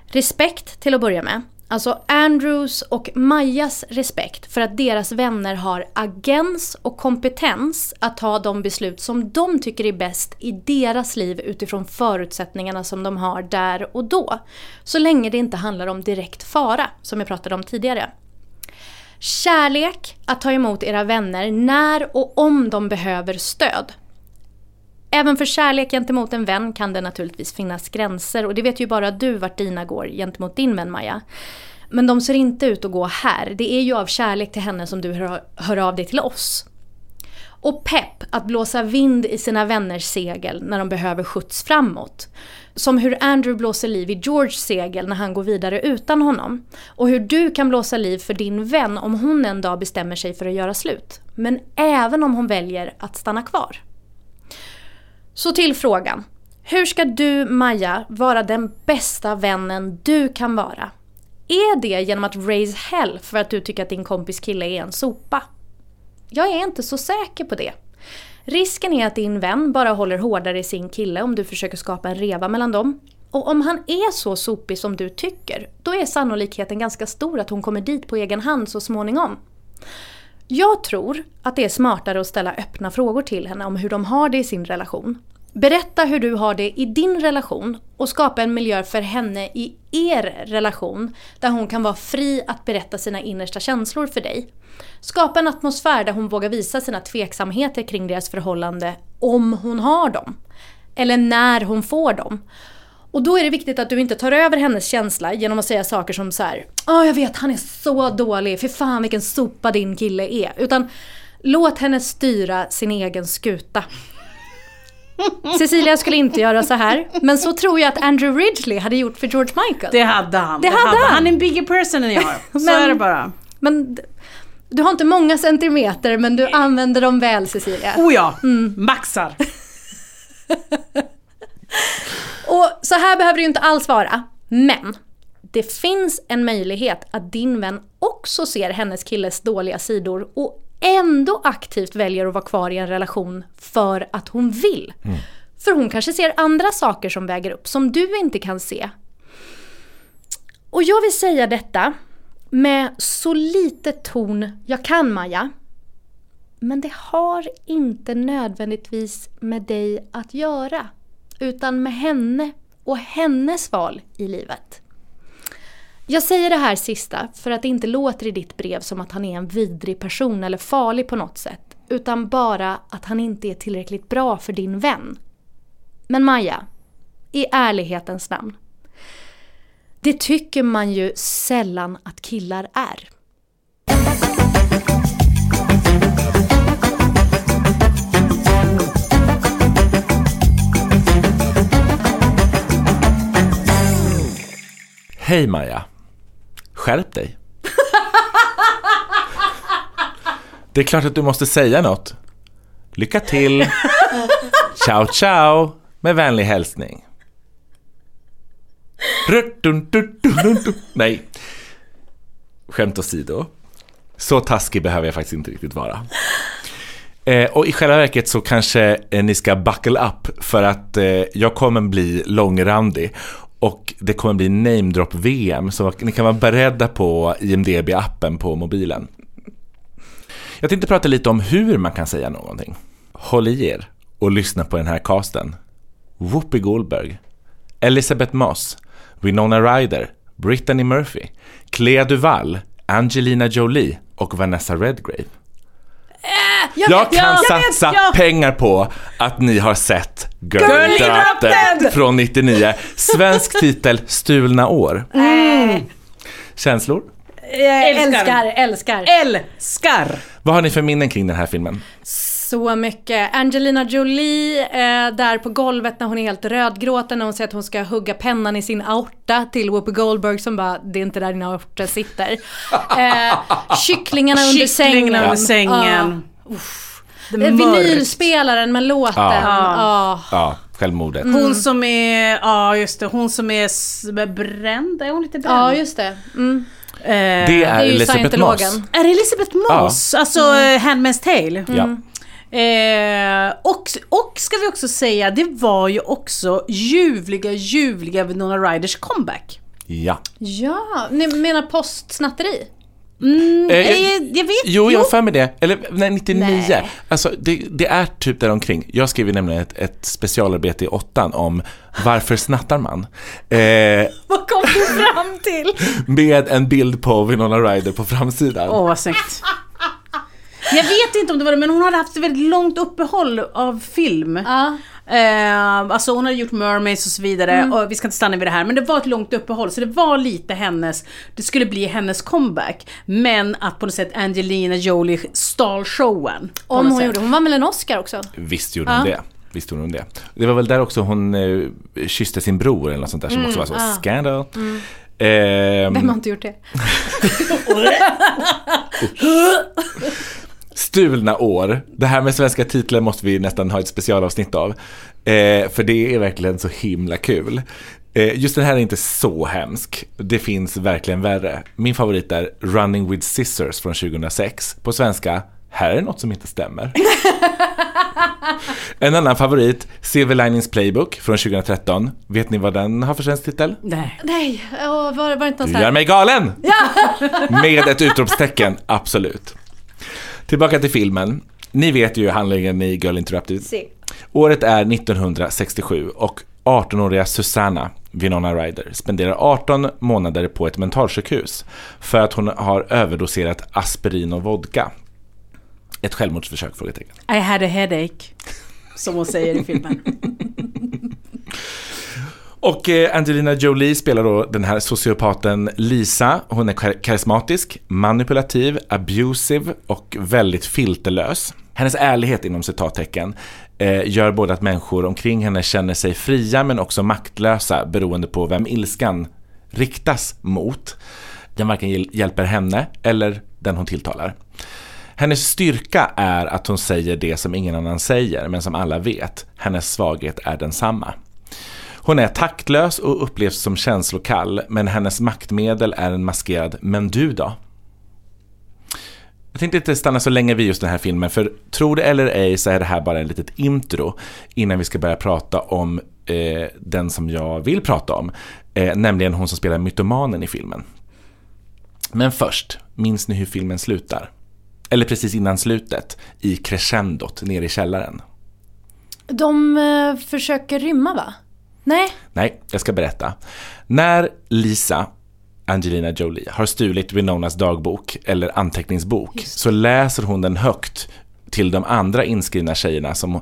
Respekt till att börja med. Alltså Andrews och Majas respekt för att deras vänner har agens och kompetens att ta de beslut som de tycker är bäst i deras liv utifrån förutsättningarna som de har där och då. Så länge det inte handlar om direkt fara, som jag pratade om tidigare. Kärlek att ta emot era vänner när och om de behöver stöd. Även för kärlek gentemot en vän kan det naturligtvis finnas gränser och det vet ju bara du vart dina går gentemot din vän Maja. Men de ser inte ut att gå här. Det är ju av kärlek till henne som du hör, hör av dig till oss. Och pepp att blåsa vind i sina vänners segel när de behöver skjuts framåt. Som hur Andrew blåser liv i Georges segel när han går vidare utan honom. Och hur du kan blåsa liv för din vän om hon en dag bestämmer sig för att göra slut. Men även om hon väljer att stanna kvar. Så till frågan. Hur ska du, Maja, vara den bästa vännen du kan vara? Är det genom att raise hell för att du tycker att din kompis kille är en sopa? Jag är inte så säker på det. Risken är att din vän bara håller hårdare i sin kille om du försöker skapa en reva mellan dem. Och om han är så sopig som du tycker, då är sannolikheten ganska stor att hon kommer dit på egen hand så småningom. Jag tror att det är smartare att ställa öppna frågor till henne om hur de har det i sin relation. Berätta hur du har det i din relation och skapa en miljö för henne i er relation där hon kan vara fri att berätta sina innersta känslor för dig. Skapa en atmosfär där hon vågar visa sina tveksamheter kring deras förhållande om hon har dem. Eller när hon får dem. Och då är det viktigt att du inte tar över hennes känsla genom att säga saker som så här. Ja, jag vet, han är så dålig. För fan vilken sopa din kille är. Utan låt henne styra sin egen skuta. (laughs) Cecilia skulle inte göra så här, men så tror jag att Andrew Ridgeley hade gjort för George Michael. det hade han. Det hade han. Han är en bigger person än jag. Så Men- är det bara. Men Du har inte många centimeter men du använder dem väl Cecilia. Oh ja, maxar. (laughs) Och så här behöver det ju inte alls vara. Men det finns en möjlighet att din vän också ser hennes killes dåliga sidor och ändå aktivt väljer att vara kvar i en relation för att hon vill. För hon kanske ser andra saker som väger upp, som du inte kan se. Och jag vill säga detta med så lite ton jag kan Maja. Men det har inte nödvändigtvis med dig att göra. Utan med henne och hennes val i livet. Jag säger det här sista för att det inte låter i ditt brev som att han är en vidrig person eller farlig på något sätt. Utan bara att han inte är tillräckligt bra för din vän. Men Maja, i ärlighetens namn. Det tycker man ju sällan att killar är. Hej Maja. Skärp dig. Det är klart att du måste säga något. Lycka till. Ciao ciao. Med vänlig hälsning. Nej. Skämt åsido. Så taskig behöver jag faktiskt inte riktigt vara. Eh, och i själva verket så kanske eh, ni ska buckle up för att eh, jag kommer bli långrandig och det kommer bli namedrop VM så ni kan vara beredda på IMDB-appen på mobilen. Jag tänkte prata lite om hur man kan säga någonting. Håll i er och lyssna på den här casten. Whoopi Goldberg, Elizabeth Moss, Winona Ryder, Brittany Murphy, Clea Duvall, Angelina Jolie och Vanessa Redgrave jag Jag vet, kan jag vet, satsa ja. pengar på att ni har sett Girl, Girl från 99. Svensk titel Stulna år. Känslor? Älskar, älskar. Älskar! Vad har ni för minnen kring den här filmen? Så mycket. Angelina Jolie eh, där på golvet när hon är helt rödgråten när hon säger att hon ska hugga pennan i sin aorta till Whoopi Goldberg som bara, det är inte där din aorta sitter. Eh, (laughs) kycklingarna under sängen. Kycklingarna under sängen. Ja. Uff. Det är Eh. Vinylspelaren med låten. Ja. Ja. Ja, självmordet. Hon som är, ja just det, hon som är bränd, är hon lite bränd? Ja, just det. Mm. Eh, Det är ju Elizabeth scientologen. Moss. Är det Elizabeth Moss? Alltså mm. Handmaid's Tale? Ja. Eh, och, och ska vi också säga, det var ju också ljuvliga, ljuvliga Winona Ryders comeback. Ja. Ja, ni menar postsnatteri? Mm, Eh, eh, jag- jag, vet Jo, jag har för mig det. Eller nej, 99. Nej. Alltså, det, det är typ där omkring. Jag skrev nämligen ett, ett specialarbete i åttan om varför snattar man? Eh, (laughs) Vad kom du fram till? med en bild på Winona Ryder på framsidan. Åh, vad snyggt. Jag vet inte om det var det, men hon hade haft ett väldigt långt uppehåll av film. Ja. Eh, alltså hon hade gjort Mermaids och så vidare Mm. och vi ska inte stanna vid det här men det var ett långt uppehåll så det var lite hennes, det skulle bli hennes comeback. Men att på något sätt Angelina Jolie stal showen. Om hon sätt. gjorde, hon vann väl en Oscar också? Visst gjorde hon Ja. det. Visst gjorde hon det. Det var väl där också hon eh, kysste sin bror eller något sånt där som också var så ja. scandal. Ehm, Mm. Vem har inte gjort det? (laughs) (laughs) (laughs) Stulna år. Det här med svenska titlar måste vi nästan ha ett specialavsnitt av. Eh, för det är verkligen så himla kul. Eh, just den här är inte så hemsk. Det finns verkligen värre. Min favorit är Running with Scissors från 2006. På svenska, här är något som inte stämmer. (laughs) en annan favorit, Silver Linings Playbook från 2013. Vet ni vad den har för svensk titel? Nej. Nej, åh, var, var det inte någon Du gör mig galen! Med ett utropstecken, absolut. Tillbaka till filmen. Ni vet ju handlingen i Girl Interrupted. Se. Året är 1967 och 18-åriga Susanna, Winona Ryder, spenderar 18 månader på ett mentalsjukhus för att hon har överdoserat aspirin och vodka. Ett självmordsförsök? Frågetecken. I had a headache. Som hon säger i filmen. (laughs) Och eh, Angelina Jolie spelar då den här sociopaten Lisa. Hon är karismatisk, manipulativ, abusive och väldigt filterlös. Hennes ärlighet inom citattecken eh, gör både att människor omkring henne känner sig fria men också maktlösa beroende på vem ilskan riktas mot. Den varken hjälper henne eller den hon tilltalar. Hennes styrka är att hon säger det som ingen annan säger, men som alla vet. Hennes svaghet är densamma. Hon är taktlös och upplevs som känslokall, men hennes maktmedel är en maskerad “men du då?” Jag tänkte inte stanna så länge vid just den här filmen, för tro det eller ej så är det här bara ett litet intro innan vi ska börja prata om eh, den som jag vill prata om, eh, nämligen hon som spelar mytomanen i filmen. Men först, minns ni hur filmen slutar? Eller precis innan slutet, i crescendot nere i källaren. De eh, försöker rymma va? Nej? Nej, jag ska berätta. När Lisa, Angelina Jolie, har stulit Winonas dagbok eller anteckningsbok så läser hon den högt till de andra inskrivna tjejerna som,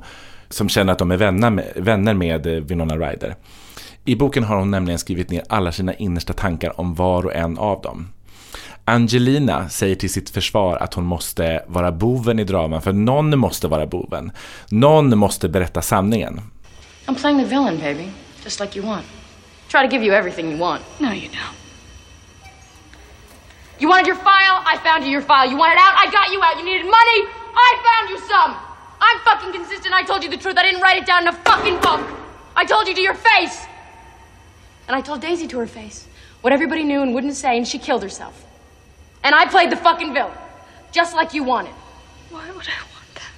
som känner att de är vänner med, vänner med eh, Winona Ryder. I boken har hon nämligen skrivit ner alla sina innersta tankar om var och en av dem. Angelina säger till sitt försvar att hon måste vara boven i draman, för någon måste vara boven. Någon måste berätta sanningen. I'm playing the villain, baby. Just like you want. Try to give you everything you want. No, you don't. You wanted your file? I found you your file. You wanted out? I got you out. You needed money? I found you some! I'm fucking consistent. I told you the truth. I didn't write it down in a fucking book. I told you to your face. And I told Daisy to her face what everybody knew and wouldn't say, and she killed herself. And I played the fucking villain. Just like you wanted. Why would I want that?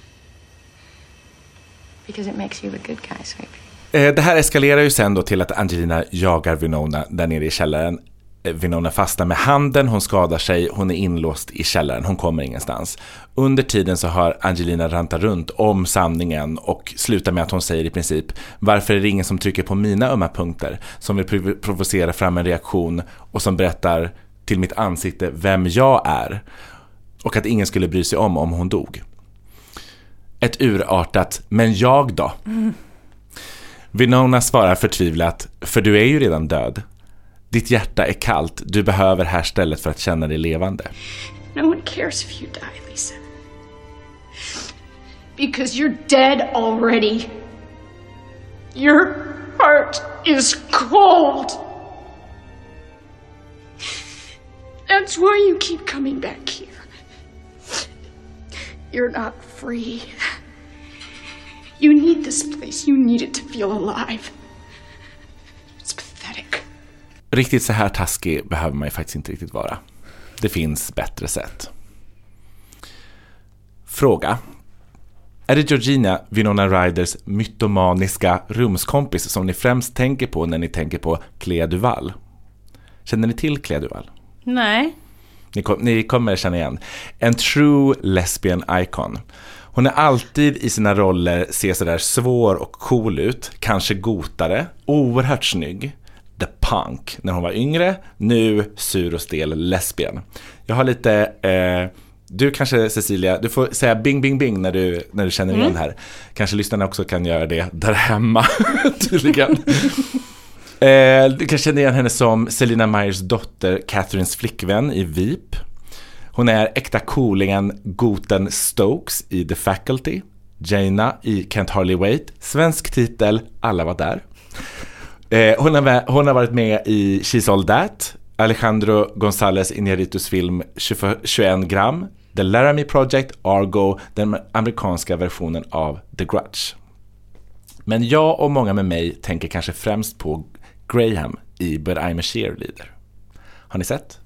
Because it makes you a good guy, sweetie. Eh, det här eskalerar ju sen då till att Angelina jagar Winona där nere i källaren. Eh, Winona fastnar med handen, hon skadar sig, hon är inlåst i källaren, hon kommer ingenstans. Under tiden så har Angelina rantat runt om sanningen och slutar med att hon säger i princip Varför är det ingen som trycker på mina ömma punkter? Som vill prov- provocera fram en reaktion och som berättar till mitt ansikte vem jag är. Och att ingen skulle bry sig om om hon dog. Ett urartat “men jag då?” mm. Winona svarar förtvivlat, för du är ju redan död. Ditt hjärta är kallt, du behöver här stället för att känna dig levande. No one cares if you die, Lisa. Because you're dead already. Your heart is cold. That's why you keep coming back here. You're not free. You need this place. You need it to feel alive. It's pathetic. Riktigt så här taskig behöver man ju faktiskt inte riktigt vara. Det finns bättre sätt. Fråga. Är det Georgina, Winona Ryders mytomaniska rumskompis som ni främst tänker på när ni tänker på Clea Duval? Känner ni till Clea Duval? Nej. Ni, kom, ni kommer känna igen. En true lesbian icon. Hon är alltid i sina roller ser sådär svår och cool ut, kanske gotare, oerhört snygg. The Punk när hon var yngre, nu sur och stel lesbian. Jag har lite, eh, du kanske Cecilia, du får säga bing bing bing när du, när du känner igen Mm. det här. Kanske lyssnarna också kan göra det där hemma (laughs) tydligen. (laughs) Eh, du kan känna igen henne som Selina Myers dotter, Catherines flickvän i VIP. Hon är äkta coolingen Goten Stokes i The Faculty. Jaina i Can't Harley Waite, Svensk titel, alla var där. Eh, hon, har, hon har varit med i She's All That, Alejandro González Iñárritus film 21 gram, The Laramie Project, Argo, den amerikanska versionen av The Grudge. Men jag och många med mig tänker kanske främst på Graham i But I'm a cheerleader. Har ni sett?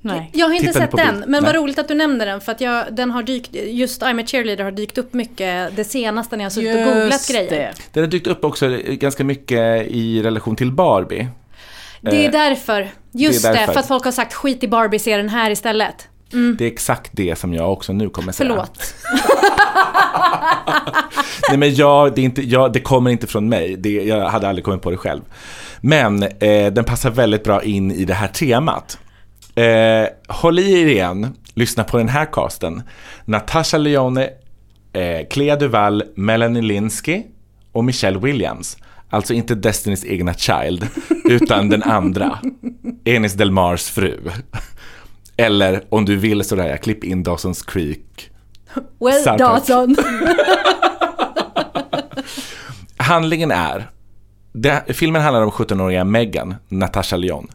Nej. Jag har inte Tittar sett den, bild? men vad Nej. roligt att du nämnde den för att jag, den har dykt, just I'm a cheerleader har dykt upp mycket det senaste när jag har suttit och googlat grejer. det. Den har dykt upp också ganska mycket i relation till Barbie. Det är Eh, därför, just det det, är därför. för att folk har sagt skit i Barbie, se den här istället. Det är exakt det som jag också nu kommer säga. Förlåt. (laughs) Nej men jag, det, är inte, jag, det kommer inte från mig. Det, jag hade aldrig kommit på det själv. Men eh, den passar väldigt bra in i det här temat. Eh, håll i er igen, lyssna på den här casten. Natasha Leone, eh, Clea Duval, Melanie Linsky och Michelle Williams. Alltså inte Destinys egna child, utan den andra. (laughs) Enis Delmars fru. Eller om du vill sådär, klipp in Dawson's Creek. Well Soundtrack. Dawson. (laughs) Handlingen är, det, filmen handlar om 17-åriga Megan, Natasha Lyon,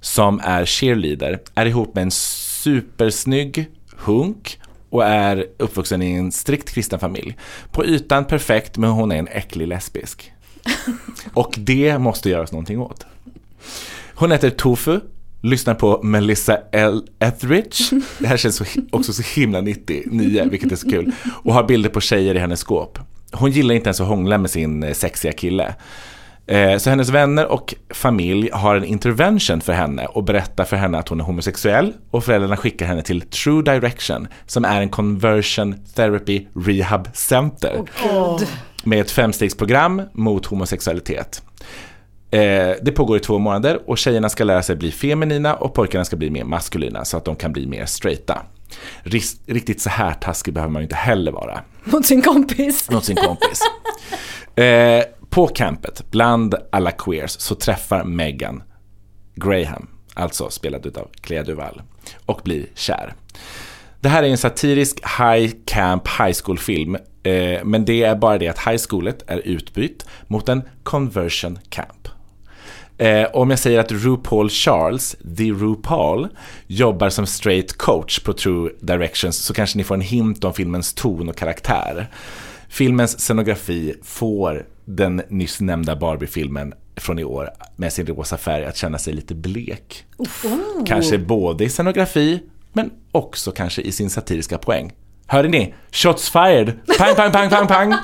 som är cheerleader, är ihop med en supersnygg hunk och är uppvuxen i en strikt kristen familj. På ytan perfekt, men hon är en äcklig lesbisk. (laughs) Och det måste göras någonting åt. Hon heter Tofu, lyssnar på Melissa L. Etheridge. Det här känns så, också så himla 99, vilket är så kul. Och har bilder på tjejer i hennes skåp. Hon gillar inte ens att hångla med sin sexiga kille. Eh, Så hennes vänner och familj har en intervention för henne och berättar för henne att hon är homosexuell och föräldrarna skickar henne till True Direction som är en conversion therapy rehab center med ett femstegsprogram mot homosexualitet. Eh, det pågår i två månader och tjejerna ska lära sig bli feminina och pojkarna ska bli mer maskulina så att de kan bli mer straighta. Riktigt så här taskig behöver man ju inte heller vara Mot sin kompis. mot sin kompis. På campet, bland alla queers, så träffar Megan Graham, alltså spelad utav Clea Duval, och blir kär. Det här är en satirisk high camp high school film, eh, men det är bara det att high schoolet är utbytt mot en conversion camp. Eh, om jag säger att RuPaul Charles, the RuPaul, jobbar som straight coach på True Directions så kanske ni får en hint om filmens ton och karaktär. Filmens scenografi får den nyss nämnda Barbie-filmen från i år med sin rosa färg att känna sig lite blek. Kanske både i scenografi, men också kanske i sin satiriska poäng. Hörde ni? Shots fired! Pang, pang, pang, pang, pang!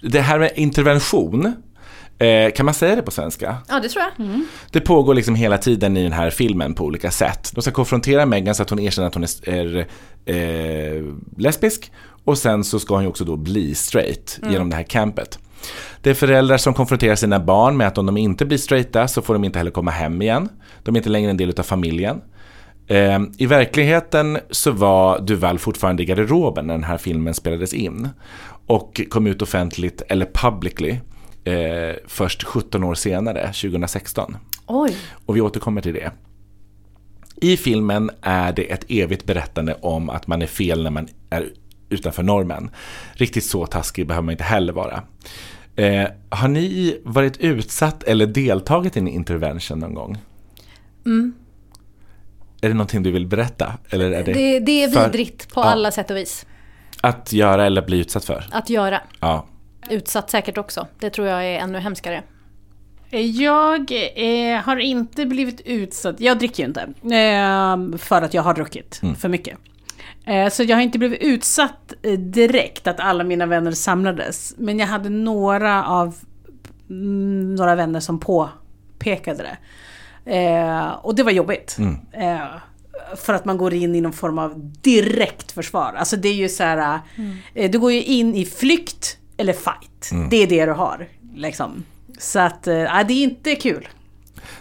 Det här med intervention, eh, kan man säga det på svenska? Ja, det tror jag. Det pågår liksom hela tiden i den här filmen på olika sätt. De ska konfrontera Megan så att hon erkänner att hon är, är eh, lesbisk. Och sen så ska hon ju också då bli straight genom det här campet. Det är föräldrar som konfronterar sina barn med att om de inte blir straighta så får de inte heller komma hem igen. De är inte längre en del av familjen. Eh, I verkligheten så var Duval fortfarande i garderoben när den här filmen spelades in. Och kom ut offentligt, eller publicly, eh, först 17 år senare, 2016. Oj. Och vi återkommer till det. I filmen är det ett evigt berättande om att man är fel när man är utanför normen. Riktigt så taskig behöver man inte heller vara. Eh, har ni varit utsatt eller deltagit i en intervention någon gång? Mm. Är det någonting du vill berätta? Eller är det, Det, det är för- vidrigt på Ja. alla sätt och vis. Att göra eller bli utsatt för? Att göra. Ja. Utsatt säkert också. Det tror jag är ännu hemskare. Jag eh, har inte blivit utsatt, jag dricker ju inte, eh, för att jag har druckit för mycket. Eh, så jag har inte blivit utsatt eh, direkt att alla mina vänner samlades. Men jag hade några av mm, några vänner som påpekade det. Eh, och det var jobbigt. Eh, för att man går in i någon form av direkt försvar. Alltså det är ju så här, eh, du går ju in i flykt eller fight. Det är det du har. Liksom. Så att, ja, det är inte kul.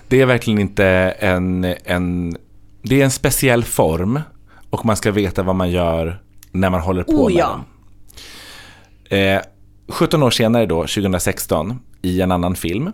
Det är verkligen inte en, en... Det är en speciell form och man ska veta vad man gör när man håller på Oh, med ja. den. Eh, 17 år senare då, 2016, i en annan film.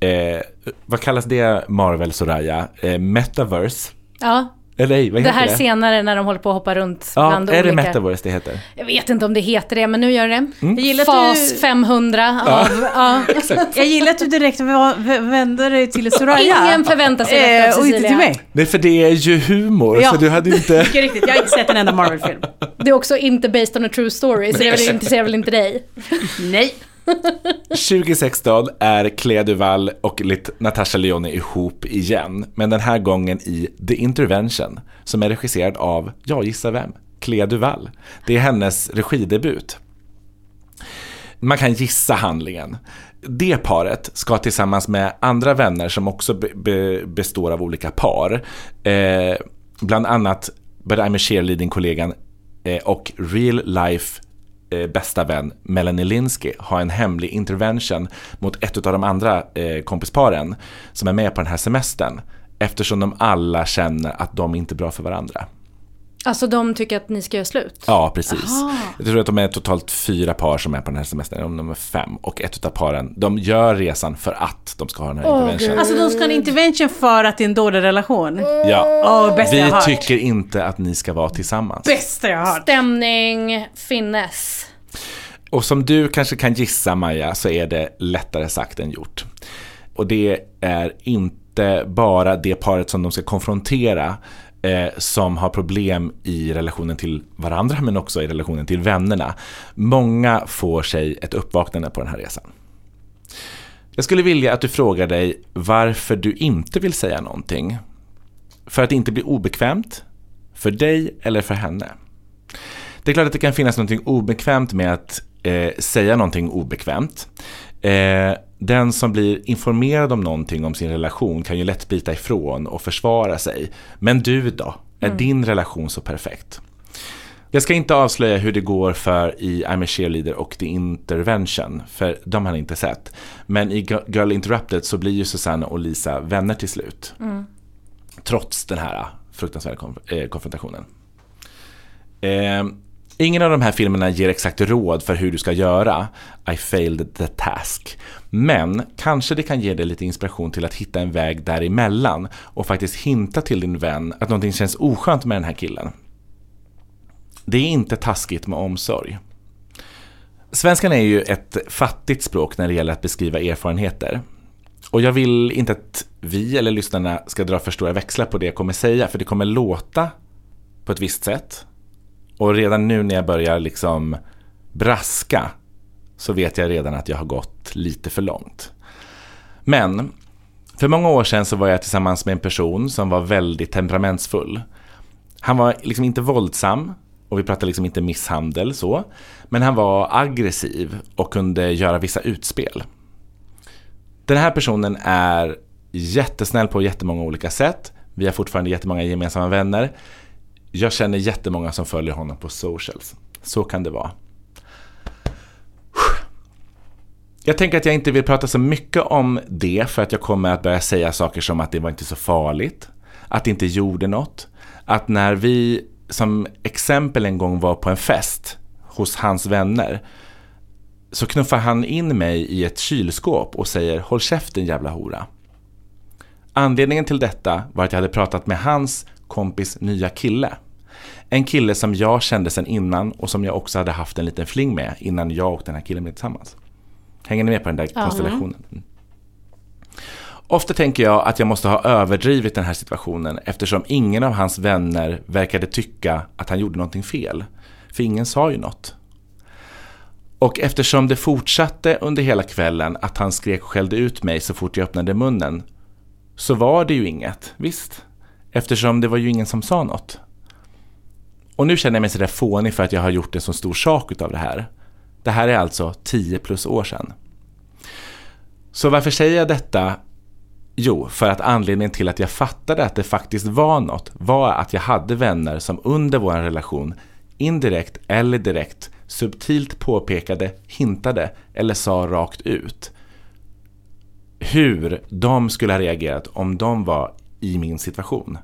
Eh, vad kallas det, Marvel Soraya? Eh, Metaverse? Ja, Eller vad det heter här det? senare när de håller på att hoppa runt Ja, bland är det olika... Metaverse det heter? Jag vet inte om det heter det, men nu gör det. Mm. Jag Fas du- 500 av... Ja. (laughs) Jag gillar att du direkt vänder dig till Soraya. Ingen förväntar sig detta av Eh, Och inte Cecilia. till mig. Nej, för det är ju humor, Ja. så du hade inte... Mycket riktigt, jag har inte sett en enda Marvel-film. Det är också inte based on a true story, så det väl- intresserar väl inte dig? Nej. 2016 är Clea Duval och Natasha Leone ihop igen, men den här gången i The Intervention, som är regisserad av, ja gissa vem? Clea Duval. Det är hennes regidebut. Man kan gissa handlingen. Det paret ska tillsammans med andra vänner som också be- be- består av olika par, eh, bland annat But I'm a cheerleading-kollegan eh, och real life eh, bästa vän Melanie Linsky ha en hemlig intervention mot ett av de andra eh, kompisparen som är med på den här semestern eftersom de alla känner att de inte är bra för varandra. Alltså de tycker att ni ska göra slut? Ja, precis. Jag tror att de är totalt fyra par som är på den här semestern, om de är fem. Och ett av paren, de gör resan för att de ska ha den här Åh, intervention. gud. Alltså de ska ha en intervention för att det är en dålig relation. Ja. Åh, bästa jag Vi har hört. tycker inte att ni ska vara tillsammans. Bästa jag hört. Stämning, finess. Och som du kanske kan gissa Maja så är det lättare sagt än gjort. Och det är inte bara det paret som de ska konfrontera eh, som har problem i relationen till varandra men också i relationen till vännerna. Många får sig ett uppvaknande på den här resan. Jag skulle vilja att du frågar dig varför du inte vill säga någonting. För att det inte blir obekvämt, för dig eller för henne. Det är klart att det kan finnas någonting obekvämt med att eh, säga någonting obekvämt. Eh, den som blir informerad om någonting om sin relation kan ju lätt bita ifrån och försvara sig. Men du då? Är mm. din relation så perfekt? Jag ska inte avslöja hur det går för i I'm a cheerleader och The Intervention, för de har ni inte sett. Men i Girl Interrupted så blir ju Susanne och Lisa vänner till slut. Mm. Trots den här fruktansvärda konf eh, konfrontationen. Eh, ingen av de här filmerna ger exakt råd för hur du ska göra. I failed the task. Men kanske det kan ge dig lite inspiration till att hitta en väg däremellan och faktiskt hinta till din vän att någonting känns oskönt med den här killen. Det är inte taskigt med omsorg. Svenskan är ju ett fattigt språk när det gäller att beskriva erfarenheter. Och jag vill inte att vi eller lyssnarna ska dra för stora växlar på det jag kommer säga, för det kommer låta på ett visst sätt. Och redan nu när jag börjar liksom braska så vet jag redan att jag har gått lite för långt. Men för många år sedan så var jag tillsammans med en person som var väldigt temperamentsfull. Han var liksom inte våldsam och vi pratade liksom inte misshandel så. Men han var aggressiv och kunde göra vissa utspel. Den här personen är jättesnäll på jättemånga olika sätt. Vi har fortfarande jättemånga gemensamma vänner. Jag känner jättemånga som följer honom på socials. Så kan det vara. Jag tänker att jag inte vill prata så mycket om det för att jag kommer att börja säga saker som att det var inte så farligt. Att det inte gjorde något. Att när vi som exempel en gång var på en fest hos hans vänner så knuffar han in mig i ett kylskåp och säger Håll käften jävla hora. Anledningen till detta var att jag hade pratat med hans kompis nya kille. En kille som jag kände sedan innan och som jag också hade haft en liten fling med innan jag och den här killen blev tillsammans. Hänger ni med på den där konstellationen? Mm. Ofta tänker jag att jag måste ha överdrivit den här situationen eftersom ingen av hans vänner verkade tycka att han gjorde någonting fel. För ingen sa ju något. Och eftersom det fortsatte under hela kvällen att han skrek och skällde ut mig så fort jag öppnade munnen så var det ju inget, visst? Eftersom det var ju ingen som sa något. Och nu känner jag mig sådär fånig för att jag har gjort en så stor sak av det här. Det här är alltså 10 plus år sedan. Så varför säger jag detta? Jo, för att anledningen till att jag fattade att det faktiskt var något var att jag hade vänner som under vår relation indirekt eller direkt subtilt påpekade, hintade eller sa rakt ut hur de skulle ha reagerat om de var i min situation.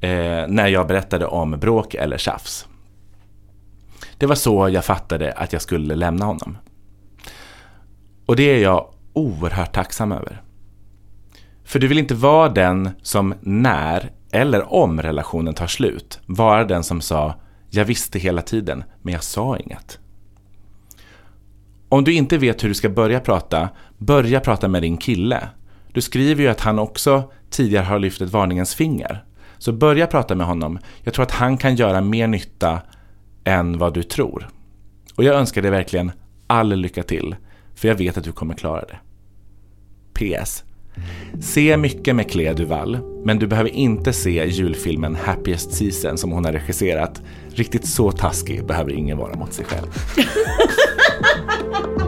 Eh, när jag berättade om bråk eller tjafs. Det var så jag fattade att jag skulle lämna honom. Och det är jag oerhört tacksam över. För du vill inte vara den som när eller om relationen tar slut, vara den som sa jag visste hela tiden, men jag sa inget. Om du inte vet hur du ska börja prata, börja prata med din kille. Du skriver ju att han också tidigare har lyft ett varningens finger. Så börja prata med honom. Jag tror att han kan göra mer nytta än vad du tror. Och jag önskar dig verkligen all lycka till, för jag vet att du kommer klara det. PS. Se mycket med Clea Duval, men du behöver inte se julfilmen Happiest Season som hon har regisserat. Riktigt så taskig behöver ingen vara mot sig själv. (laughs)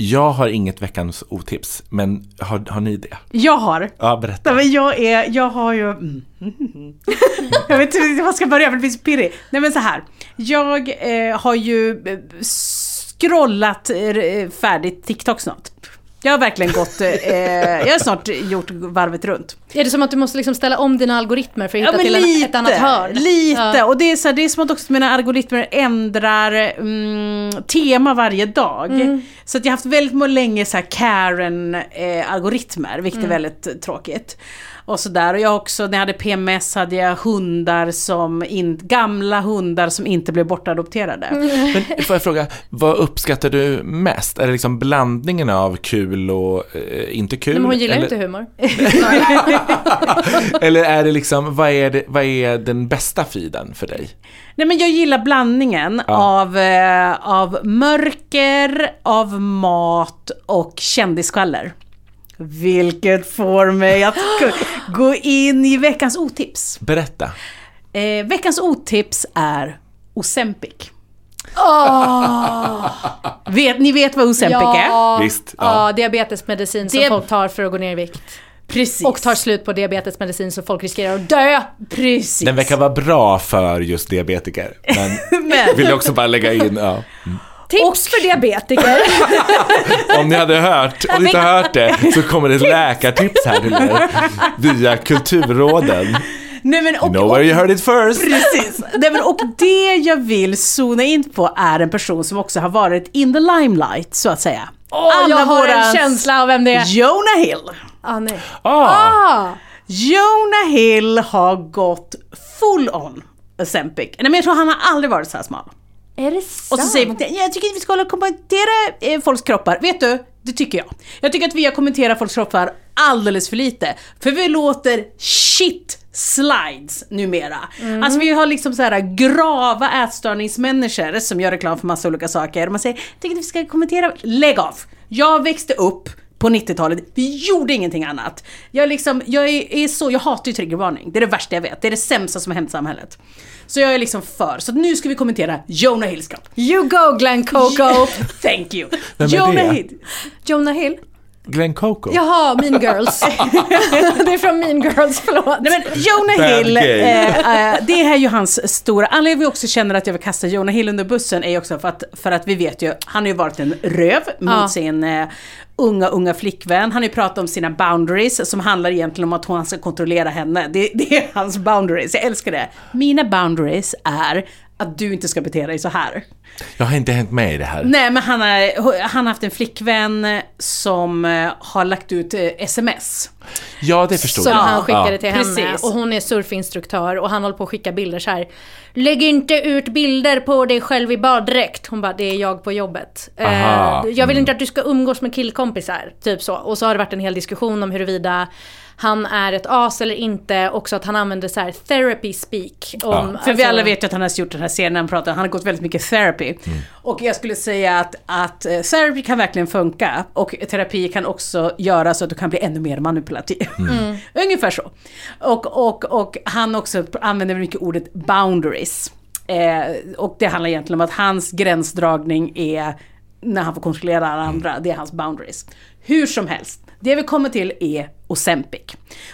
Jag har inget veckans otips, men har, har ni det? Jag har. Ja, berätta. men jag, är, jag har ju... Mm. (laughs) jag vet inte var jag ska börja, för det finns pirrig. Nej men så här. Jag eh, har ju eh, scrollat eh, färdigt TikTok snart. Jag har verkligen gått... Eh, jag har snart gjort varvet runt. Är det som att du måste liksom ställa om dina algoritmer för att Ja, hitta men till en, lite, ett annat hörn? lite. Ja. Och det är, så här, det är som att också mina algoritmer ändrar mm, tema varje dag. Mm. Så att jag har haft väldigt länge så Karen-algoritmer, vilket Mm. är väldigt eh, tråkigt. Och sådär. Och jag också, när jag hade PMS hade jag hundar som, in, gamla hundar som inte blev bortadopterade. (laughs) Men får jag fråga, vad uppskattar du mest? Är det liksom blandningen av kul och eh, inte kul? Nej, men hon gillar eller, inte humor. (laughs) (laughs) eller är det liksom, vad är, det, vad är den bästa feeden för dig? Nej men jag gillar blandningen Ja. av, eh, av mörker, av mat och kändisskvaller. Vilket får mig att gå- in i veckans otips. Berätta. Eh, veckans otips är Ozempic. Vet, ni vet vad Ozempic är? Ja, Visst, ja. ja. diabetesmedicin som Det- folk tar för att gå ner i vikt. Precis. Och tar slut på diabetesmedicin så folk riskerar att dö. Precis. Den verkar vara bra för just diabetiker. Men (laughs) Men- vill jag också bara lägga in, ja. Tips för diabetiker. (laughs) Om ni hade hört, om ni inte har hört det, så kommer det ett läkartips här till er. Via Kulturråden. Nej, men, You och, know where you heard it first. Precis. Nej, men, och det jag vill zona in på är en person som också har varit in the limelight, så att säga. Åh, jag har en känsla av vem det är. Jonah Hill. Ah, nej. Ah, Ah. Jonah Hill har gått full on Ozempic. Nej men jag tror han har aldrig varit så här smal. Är det Och sant? så säger man, jag tycker vi ska hålla och kommentera eh, folks kroppar. Vet du, det tycker jag. Jag tycker att vi har kommenterat folks kroppar alldeles för lite. För vi låter shit slides numera. Mm. Alltså vi har liksom så här grava ätstörningsmänniskor som gör reklam för massa olika saker. Och man säger, jag tycker inte vi ska kommentera. Lägg av! Jag växte upp på 90-talet, vi gjorde ingenting annat. Jag, liksom, jag, är, är så, jag hatar ju triggervarning, det är det värsta jag vet. Det är det sämsta som har hänt i samhället. Så jag är liksom för. Så nu ska vi kommentera Jonah Hills kropp. You go Glenn Coco. (laughs) Thank you. Jonah? Hill. Jonah Hill. Glenn Coco. Jaha, Mean Girls. (laughs) det är från Mean Girls, förlåt. Nej men Jonah Bad Hill, eh, eh, det är ju hans stora, anledningen vi också känner att jag vill kasta Jonah Hill under bussen är ju också för att, för att vi vet ju, han har ju varit en röv mot Ja. sin eh, unga, unga flickvän. Han har ju pratat om sina boundaries som handlar egentligen om att hon ska kontrollera henne. Det, det är hans boundaries, jag älskar det. Mina boundaries är att du inte ska bete dig så här. Jag har inte hängt med i det här. Nej men han har, han har haft en flickvän som eh, har lagt ut eh, sms. Ja, det förstod Som jag. han skickade ja. till henne Precis. och hon är surfinstruktör och han håller på att skicka bilder så här. Lägg inte ut bilder på dig själv i baddräkt. Hon bara, det är jag på jobbet. Eh, Aha, jag vill mm. inte att du ska umgås med killkompisar. Typ så. Och så har det varit en hel diskussion om huruvida han är ett as eller inte. Också att han använder så här therapy speak. Om, För vi alltså- alla vet ju att han har gjort den här serien, han pratar, han har gått väldigt mycket therapy. Och jag skulle säga att, att eh, therapy kan verkligen funka. Och terapi kan också göra så att du kan bli ännu mer manipulativ. Mm. (laughs) Ungefär så. Och, och, och han också använder mycket ordet boundaries. Eh, och det handlar egentligen om att hans gränsdragning är när han får kontrollera alla andra, det är hans boundaries. Hur som helst, det vi kommer till är Ozempic.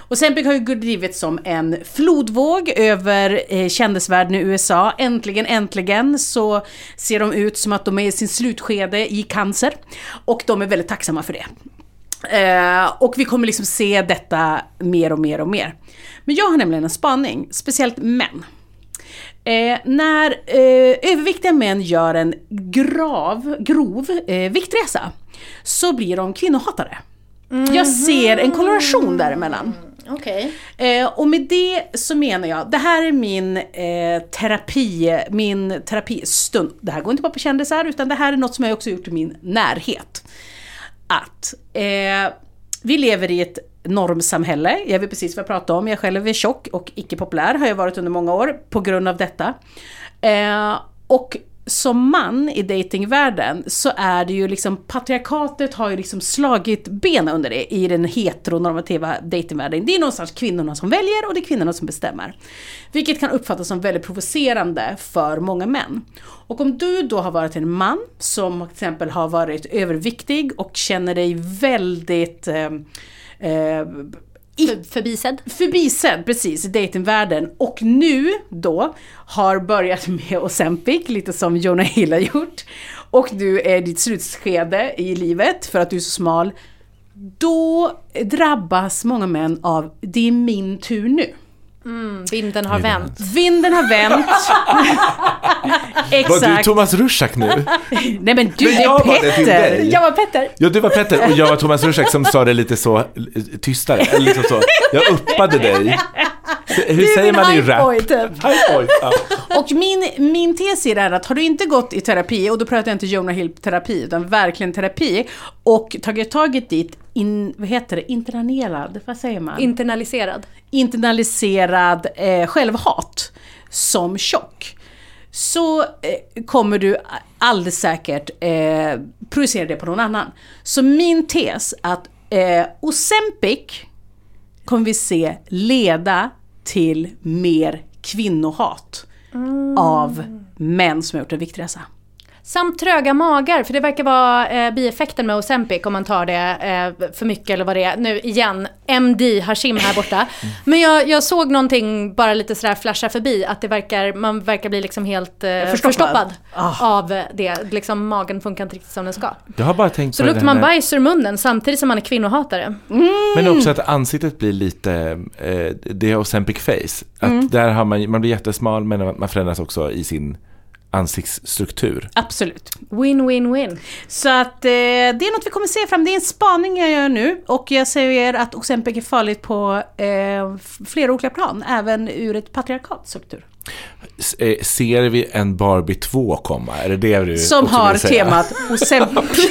Ozempic har ju drivits som en flodvåg över eh, kändisvärlden i USA. Äntligen, äntligen så ser de ut som att de är i sin slutskede i cancer. Och de är väldigt tacksamma för det. Eh, och vi kommer liksom se detta mer och mer och mer. Men jag har nämligen en spaning, speciellt män. Eh, när eh, överviktiga män gör en grav, grov eh, viktresa så blir de kvinnohatare. Jag ser en korrelation däremellan. Okej. Eh, och med det så menar jag, det här är min eh, terapi, min terapistund. Det här går inte bara på kändisar utan det här är något som jag också gjort i min närhet. Att eh, vi lever i ett normsamhälle, jag vet precis vad jag pratar om, jag själv är tjock och icke populär har jag varit under många år på grund av detta. Eh, och som man i datingvärlden så är det ju liksom patriarkatet har ju liksom slagit ben under det i den heteronormativa datingvärlden. Det är någonstans kvinnorna som väljer och det är kvinnorna som bestämmer. Vilket kan uppfattas som väldigt provocerande för många män. Och om du då har varit en man som till exempel har varit överviktig och känner dig väldigt eh, eh, för, förbisedd. förbisedd precis i datingvärlden och nu då har börjat med Ozempic, lite som Jonah Hill har gjort. Och du är i ditt slutskede i livet för att du är så smal. då drabbas många män av det är min tur nu. Mm, vinden har vänt. Vinden har vänt. (laughs) (laughs) Var du Exakt. Thomas Rusak nu? (laughs) Nej men du, Men det jag var är det till Petter. dig. Jag var Petter. Ja, du var Petter och jag var Thomas Rusak som sa det lite så tystare. Eller liksom så. Jag uppade dig. Hur säger man i rap? boy, typ. High boy. Ja. Och min, min tes är det att har du inte gått i terapi, och då pratar jag inte Jonah Hill-terapi, utan verkligen terapi, och tagit tag i ditt, in, vad heter det, internalerad, vad säger man? Internaliserad. internaliserad eh, självhat som tjock så eh, kommer du alldeles säkert eh, projicera det på någon annan. Så min tes att eh, Ozempic kommer vi se leda till mer kvinnohat av män som har gjort en viktresa. Samt tröga magar, för det verkar vara eh, bieffekten med Ozempic om man tar det eh, för mycket eller vad det är. Nu igen, MD Hashim här borta. Men jag, jag såg någonting bara lite sådär flasha förbi, att det verkar, man verkar bli liksom helt eh, Förstoppad. förstoppad, Ah. av det. Liksom magen funkar inte riktigt som den ska. Jag har bara tänkt Så luktar man här- bajs ur munnen samtidigt som man är kvinnohatare. Men också att ansiktet blir lite, eh, det är Ozempic face. Att Mm. där har man, man blir jättesmal men man förändras också i sin ansiktsstruktur. Absolut. Win, win, win. Så att eh, det är något vi kommer se fram. Det är en spaning jag gör nu och jag säger att Ozempic är farligt på eh, flera olika plan, även ur ett patriarkats struktur. Eh, Ser vi en Barbie 2 komma? Är det det du Som också har vill säga? temat Ozempic. (laughs)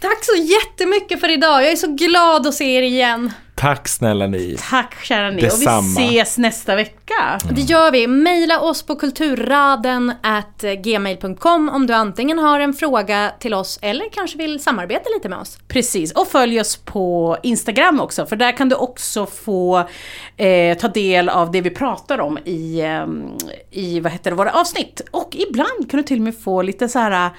Tack så jättemycket för idag. Jag är så glad att se er igen. Tack snälla ni. Tack kära ni. Detsamma. Och vi ses nästa vecka. Det gör vi. Maila oss på kulturraden at gmail.com om du antingen har en fråga till oss eller kanske vill samarbeta lite med oss. Precis, och följ oss på Instagram också, för där kan du också få eh, ta del av det vi pratar om i, eh, i vad heter det, våra avsnitt. Och ibland kan du till och med få lite så här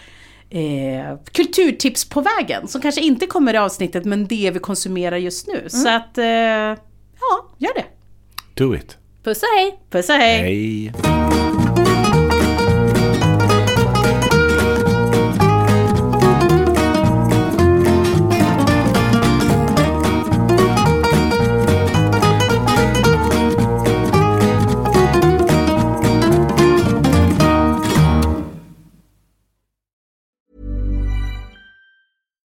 eh, kulturtips på vägen, som kanske inte kommer i avsnittet, men det vi konsumerar just nu. Så att, eh, ja, gör det. Do it. Puss och hej! Puss och hej! Hej.